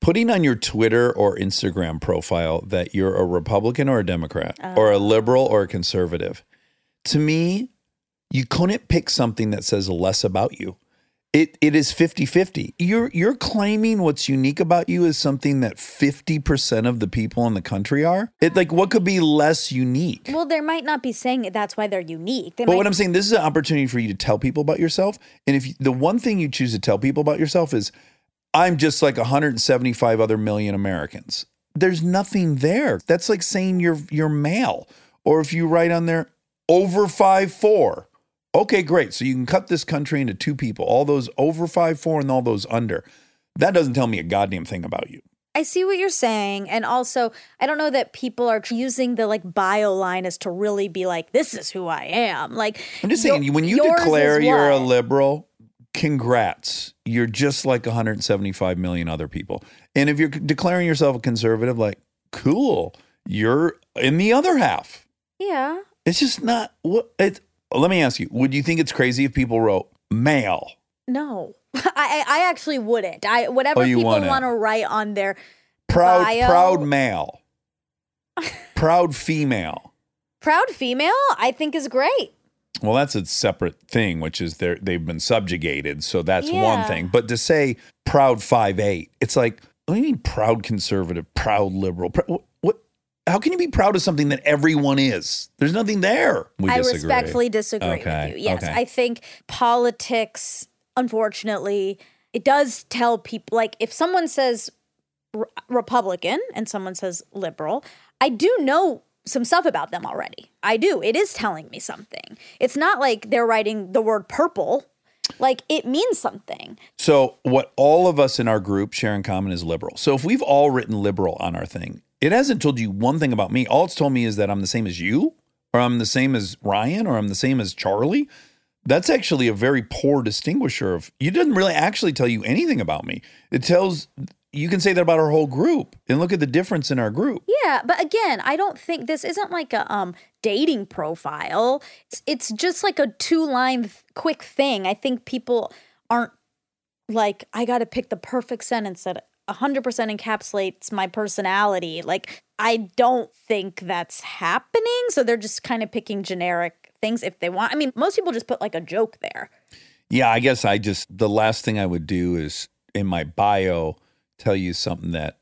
Putting on your Twitter or Instagram profile that you're a Republican or a Democrat or a oh. liberal or a conservative. To me, you couldn't pick something that says less about you. It it is 50-50. You're you're claiming what's unique about you is something that 50% of the people in the country are. It like what could be less unique? Well, they might not be saying it. That's why they're unique. They But might what I'm saying, this is an opportunity for you to tell people about yourself. And if you, the one thing you choose to tell people about yourself is, I'm just like 175 other million Americans. There's nothing there. That's like saying you're you're male. Or if you write on there over five four, okay, great. So you can cut this country into two people, all those over five four and all those under. That doesn't tell me a goddamn thing about you. I see what you're saying. And also, I don't know that people are using the like bio line as to really be like, this is who I am. Like, I'm just saying, when you declare you're a liberal, congrats. You're just like 175 million other people. And if you're declaring yourself a conservative, like, cool, you're in the other half. Yeah. It's just not what it's. Let me ask you: Would you think it's crazy if people wrote male? No. I I actually wouldn't. I whatever Oh, people wanna- write on their Proud, Bio. proud male, proud female. proud female, I think is great. Well, that's a separate thing, which is they're they've been subjugated, so that's one thing. But to say proud five eight, it's like what do you mean proud conservative, proud liberal? Pr-? How can you be proud of something that everyone is? There's nothing there. We I disagree. respectfully disagree Okay, with you. Yes, okay. I think politics, unfortunately, it does tell people like if someone says re- Republican and someone says liberal, I do know some stuff about them already. I do. It is telling me something. It's not like they're writing the word purple. Like it means something. So, what all of us in our group share in common is liberal. So, if we've all written liberal on our thing, it hasn't told you one thing about me. All it's told me is that I'm the same as you, or I'm the same as Ryan, or I'm the same as Charlie. That's actually a very poor distinguisher of you didn't really actually tell you anything about me. It tells you can say that about our whole group and look at the difference in our group. Yeah, but again, I don't think this isn't like a um dating profile. It's, it's just like a two line th- quick thing. I think people aren't like I got to pick the perfect sentence that 100% encapsulates my personality. Like I don't think that's happening, so they're just kind of picking generic things if they want. I mean, most people just put like a joke there. Yeah, I guess I just the last thing I would do is in my bio tell you something that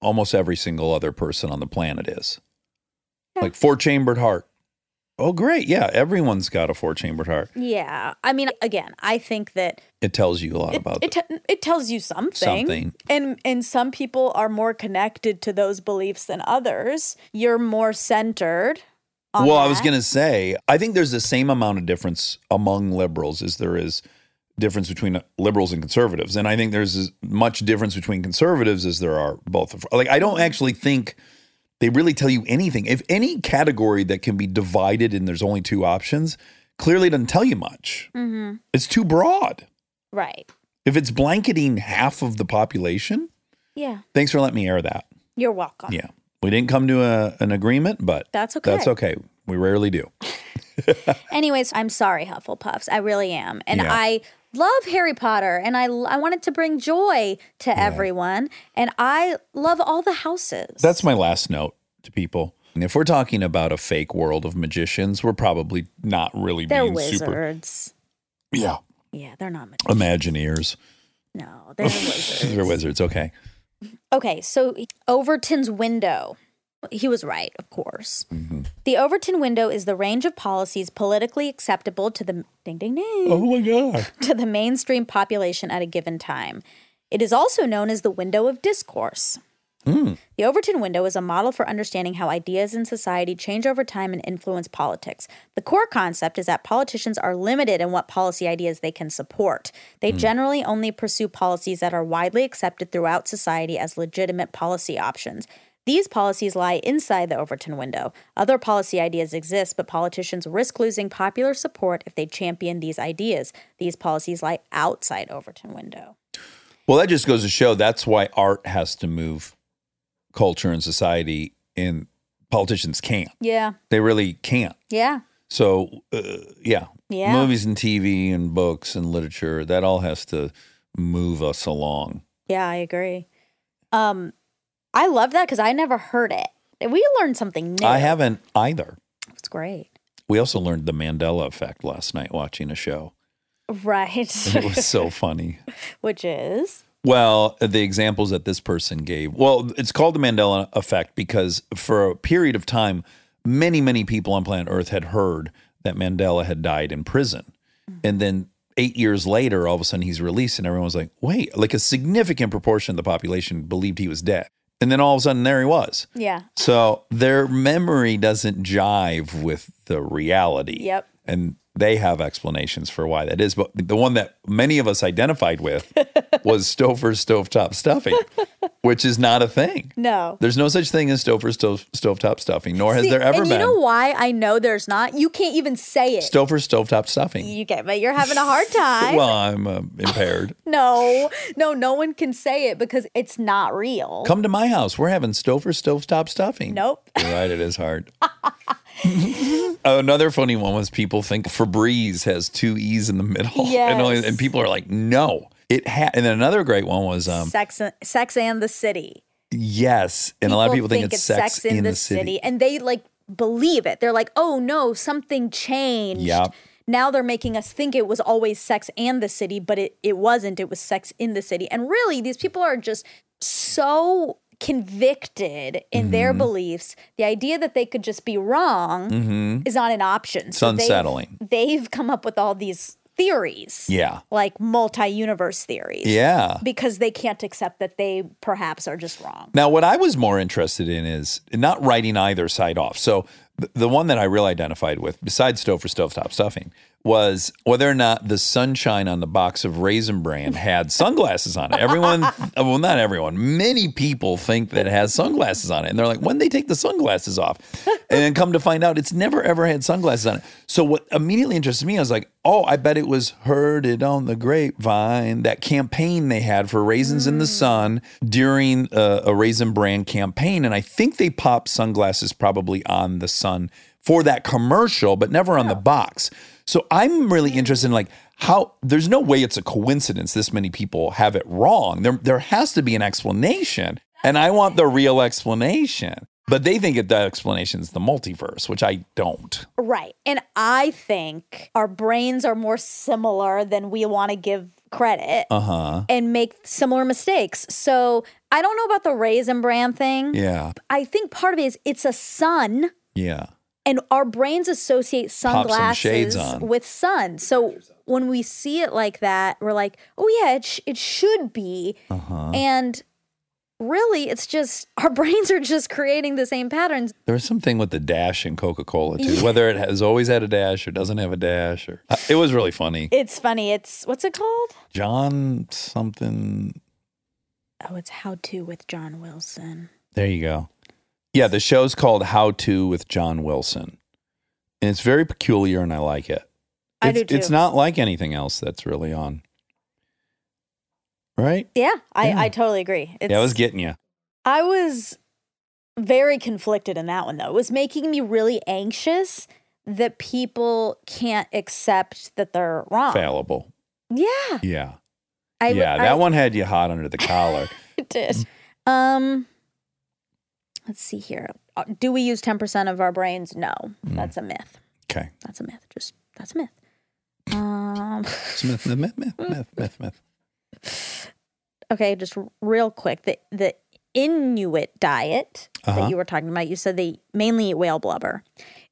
almost every single other person on the planet is. Like four chambered heart. Oh great. Yeah, everyone's got a four chambered heart. Yeah. I mean, again, I think that It tells you a lot it, about it, te- it tells you something. Something. And and some people are more connected to those beliefs than others. You're more centered. on Well, I was going to say, I think there's the same amount of difference among liberals as there is difference between liberals and conservatives. And I think there's as much difference between conservatives as there are both. of- Like, I don't actually think they really tell you anything. If any category that can be divided and there's only two options, clearly doesn't tell you much. Mhm. It's too broad. Right. If it's blanketing half of the population, Yeah. thanks for letting me air that. You're welcome. Yeah. We didn't come to a, an agreement, but That's okay. that's okay. We rarely do. Anyways, I'm sorry, Hufflepuffs. I really am. And Yeah. I love Harry Potter and I, I wanted to bring joy to everyone. And I love all the houses. That's my last note to people. And if we're talking about a fake world of magicians, we're probably not really They're being super. wizards. Yeah. Yeah, they're not magicians. Imagineers. no, they're wizards. They're wizards. Okay. Okay, so Overton's window. He was right, of course. Mm-hmm. The Overton window is the range of policies politically acceptable to the ding ding ding Oh my God. to the mainstream population at a given time. It is also known as the window of discourse. Hmm. The Overton window is a model for understanding how ideas in society change over time and influence politics. The core concept is that politicians are limited in what policy ideas they can support. They Hmm. generally only pursue policies that are widely accepted throughout society as legitimate policy options. These policies lie inside the Overton window. Other policy ideas exist, but politicians risk losing popular support if they champion these ideas. These policies lie outside Overton window. Well, that just goes to show that's why art has to move culture and society, and politicians can't. Yeah. They really can't. Yeah. So, uh, yeah. Yeah. Movies and TV and books and literature, that all has to move us along. Yeah, I agree. Um, I love that because I never heard it. We learned something new. I haven't either. It's great. We also learned the Mandela effect last night watching a show. Right. It was so funny. Which is Well, the examples that this person gave. Well, it's called the Mandela effect because for a period of time, many, many people on planet Earth had heard that Mandela had died in prison. Mm-hmm. And then eight years later, all of a sudden he's released, and everyone was like, wait, like a significant proportion of the population believed he was dead. And then all of a sudden, there he was. yeah. So their memory doesn't jive with the reality. Yep. And they have explanations for why that is. But the one that many of us identified with was Stouffer's stovetop stuffing. which is not a thing. No. There's no such thing as Stouffer stove, stovetop stuffing, nor has there ever and been. you know why I know there's not? You can't even say it. Stouffer stovetop stuffing. you get, but you're having a hard time. well, I'm uh, impaired. no, no, no one can say it because it's not real. Come to my house. We're having Stouffer stovetop stuffing. Nope. You're right, it is hard. Another funny one was people think Febreze has two E's in the middle. And, only, and people are like, no. It ha- and then another great one was um, Sex, Sex and the City. yes, and a lot of people think, it's sex, in, the, city. and they like believe it. They're like, "Oh no, something changed." Yep. Now they're making us think it was always Sex and the City, but it it wasn't. It was Sex in the City. And really, these people are just so convicted in their Mm-hmm. beliefs. The idea that they could just be wrong is not an option. It's So they've- unsettling. They've come up with all these theories, Yeah, like multi-universe theories yeah. because they can't accept that they perhaps are just wrong. Now, what I was more interested in is not writing either side off. So, the one that I really identified with, besides Stouffer stovetop stuffing, was whether or not the sunshine on the box of Raisin Bran had sunglasses on it. Everyone, well, not everyone, many people think that it has sunglasses on it. And they're like, when they take the sunglasses off? And then come to find out, it's never ever had sunglasses on it. So, what immediately interested me, I was like, oh, I bet it was Heard It on the Grapevine, that campaign they had for Raisins in the Sun during uh, a Raisin Bran campaign. And I think they popped sunglasses probably on the sun for that commercial, but never on the box. So I'm really interested in like how there's no way it's a coincidence this many people have it wrong. There there has to be an explanation. And I want the real explanation. But they think that the explanation is the multiverse, which I don't. Right. And I think our brains are more similar than we want to give credit Uh-huh. and make similar mistakes. So I don't know about the raisin bran thing. Yeah. I think part of it is it's a sun. Yeah. And our brains associate sunglasses with sun. So when we see it like that, we're like, oh, yeah, it, sh- it should be. Uh-huh. And really, it's just our brains are just creating the same patterns. There was something with the dash in Coca-Cola too, whether it has always had a dash or doesn't have a dash or uh, it was really funny. It's funny. It's what's it called? John something Oh, it's How To with John Wilson. There you go. Yeah, the show's called How To with John Wilson. And it's very peculiar and I like it. I It's, do too. it's not like anything else that's really on. Right? Yeah, I, Yeah. I totally agree. It's, yeah, I was getting you. I was very conflicted in that one though. It was making me really anxious that people can't accept that they're wrong. Fallible. Yeah, Yeah. I, yeah, I, that one had you hot under the collar. It did. Um, let's see here. Uh, Do we use ten percent of our brains? No, Mm. that's a myth. Okay. That's a myth. Just that's a myth. Um, myth, myth, myth, myth, myth, myth. okay, just real quick. The the Inuit diet Uh-huh. that you were talking about, you said they mainly eat whale blubber.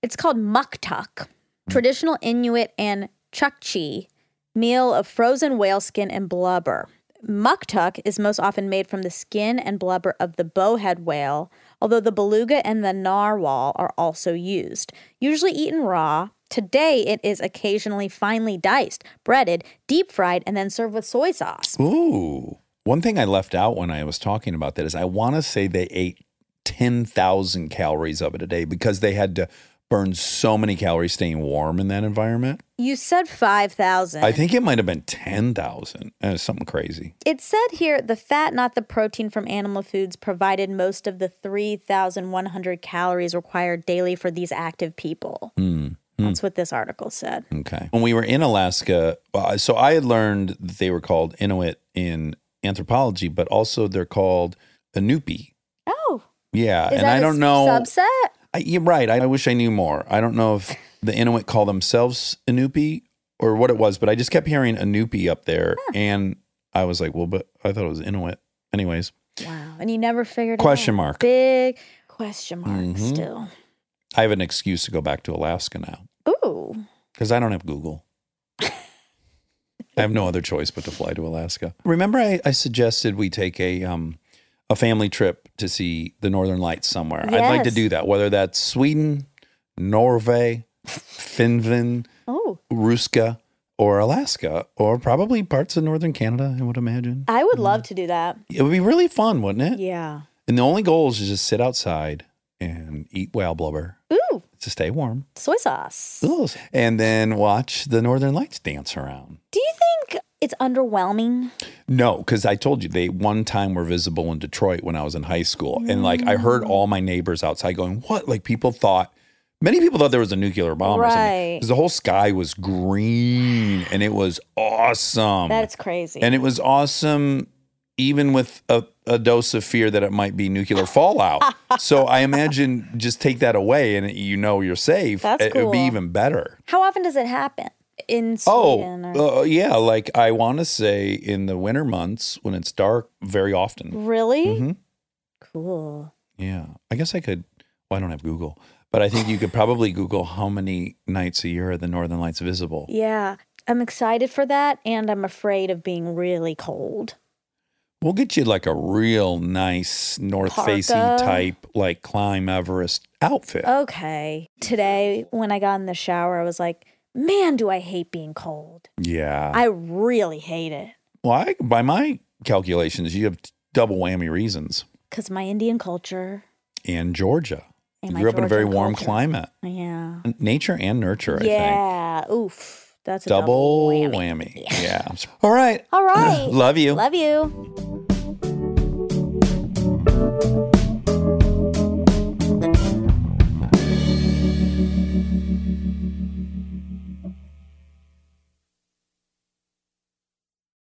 It's called muktuk, traditional Inuit and Chukchi meal of frozen whale skin and blubber. Muktuk is most often made from the skin and blubber of the bowhead whale, although the beluga and the narwhal are also used. Usually eaten raw, today it is occasionally finely diced, breaded, deep fried, and then served with soy sauce. Ooh. One thing I left out when I was talking about that is I want to say they ate 10,000 calories of it a day because they had to burn so many calories staying warm in that environment. You said 5,000. I think it might have been 10,000. Uh, something crazy. It said here the fat, not the protein from animal foods, provided most of the 3,100 calories required daily for these active people. Mm. That's what this article said. Okay. When we were in Alaska, uh, so I had learned that they were called Inuit in anthropology, but also they're called Inupi. Oh, Yeah. is and I don't know. subset? I, you're right. I, I wish I knew more. I don't know if the Inuit call themselves Inupi or what it was, but I just kept hearing Inupi up there. And I was like, well, but I thought it was Inuit. Anyways, Wow, and you never figured Question mark. Big question mark. Mhm. Still, I have an excuse to go back to Alaska now ooh, because I don't have Google. I have no other choice but to fly to Alaska. Remember, I, I suggested we take a um, a family trip to see the Northern Lights somewhere. I'd like to do that, whether that's Sweden, Norway, Finland, oh, Ruska, or Alaska or probably parts of northern Canada, I would imagine. I would mm-hmm. love to do that. It would be really fun, wouldn't it? Yeah. And the only goal is to just sit outside and eat whale blubber Ooh, to stay warm. soy sauce. Ooh. And then watch the northern lights dance around. Do you think it's underwhelming? No, because I told you they one time were visible in Detroit when I was in high school. And like I heard all my neighbors outside going, What? Like people thought many people thought there was a nuclear bomb or something. Right. Because the whole sky was green and it was awesome. That's crazy. and it was awesome even with a, a dose of fear that it might be nuclear fallout. so I imagine just take that away and you know you're safe. That's it would be even better. How often does it happen in Oh, Sweden? or- uh, yeah. Like I want to say in the winter months when it's dark, very often. really? Mhm. Cool. Yeah. I guess I could. Well, I don't have Google, but I think you could probably Google how many nights a year are the Northern Lights visible. Yeah. I'm excited for that, and I'm afraid of being really cold. We'll get you like a real nice north facing type, like climb Everest outfit. Okay. Today, when I got in the shower, I was like, man, do I hate being cold. yeah. I really hate it well, I, by my calculations, you have double whammy reasons. because my Indian culture And Georgia. and you grew up in a very warm culture. climate. Yeah. Nature and nurture, I think. Yeah. Oof. That's a Double, double, whammy. Yeah. All right. All right. Love you. Love you.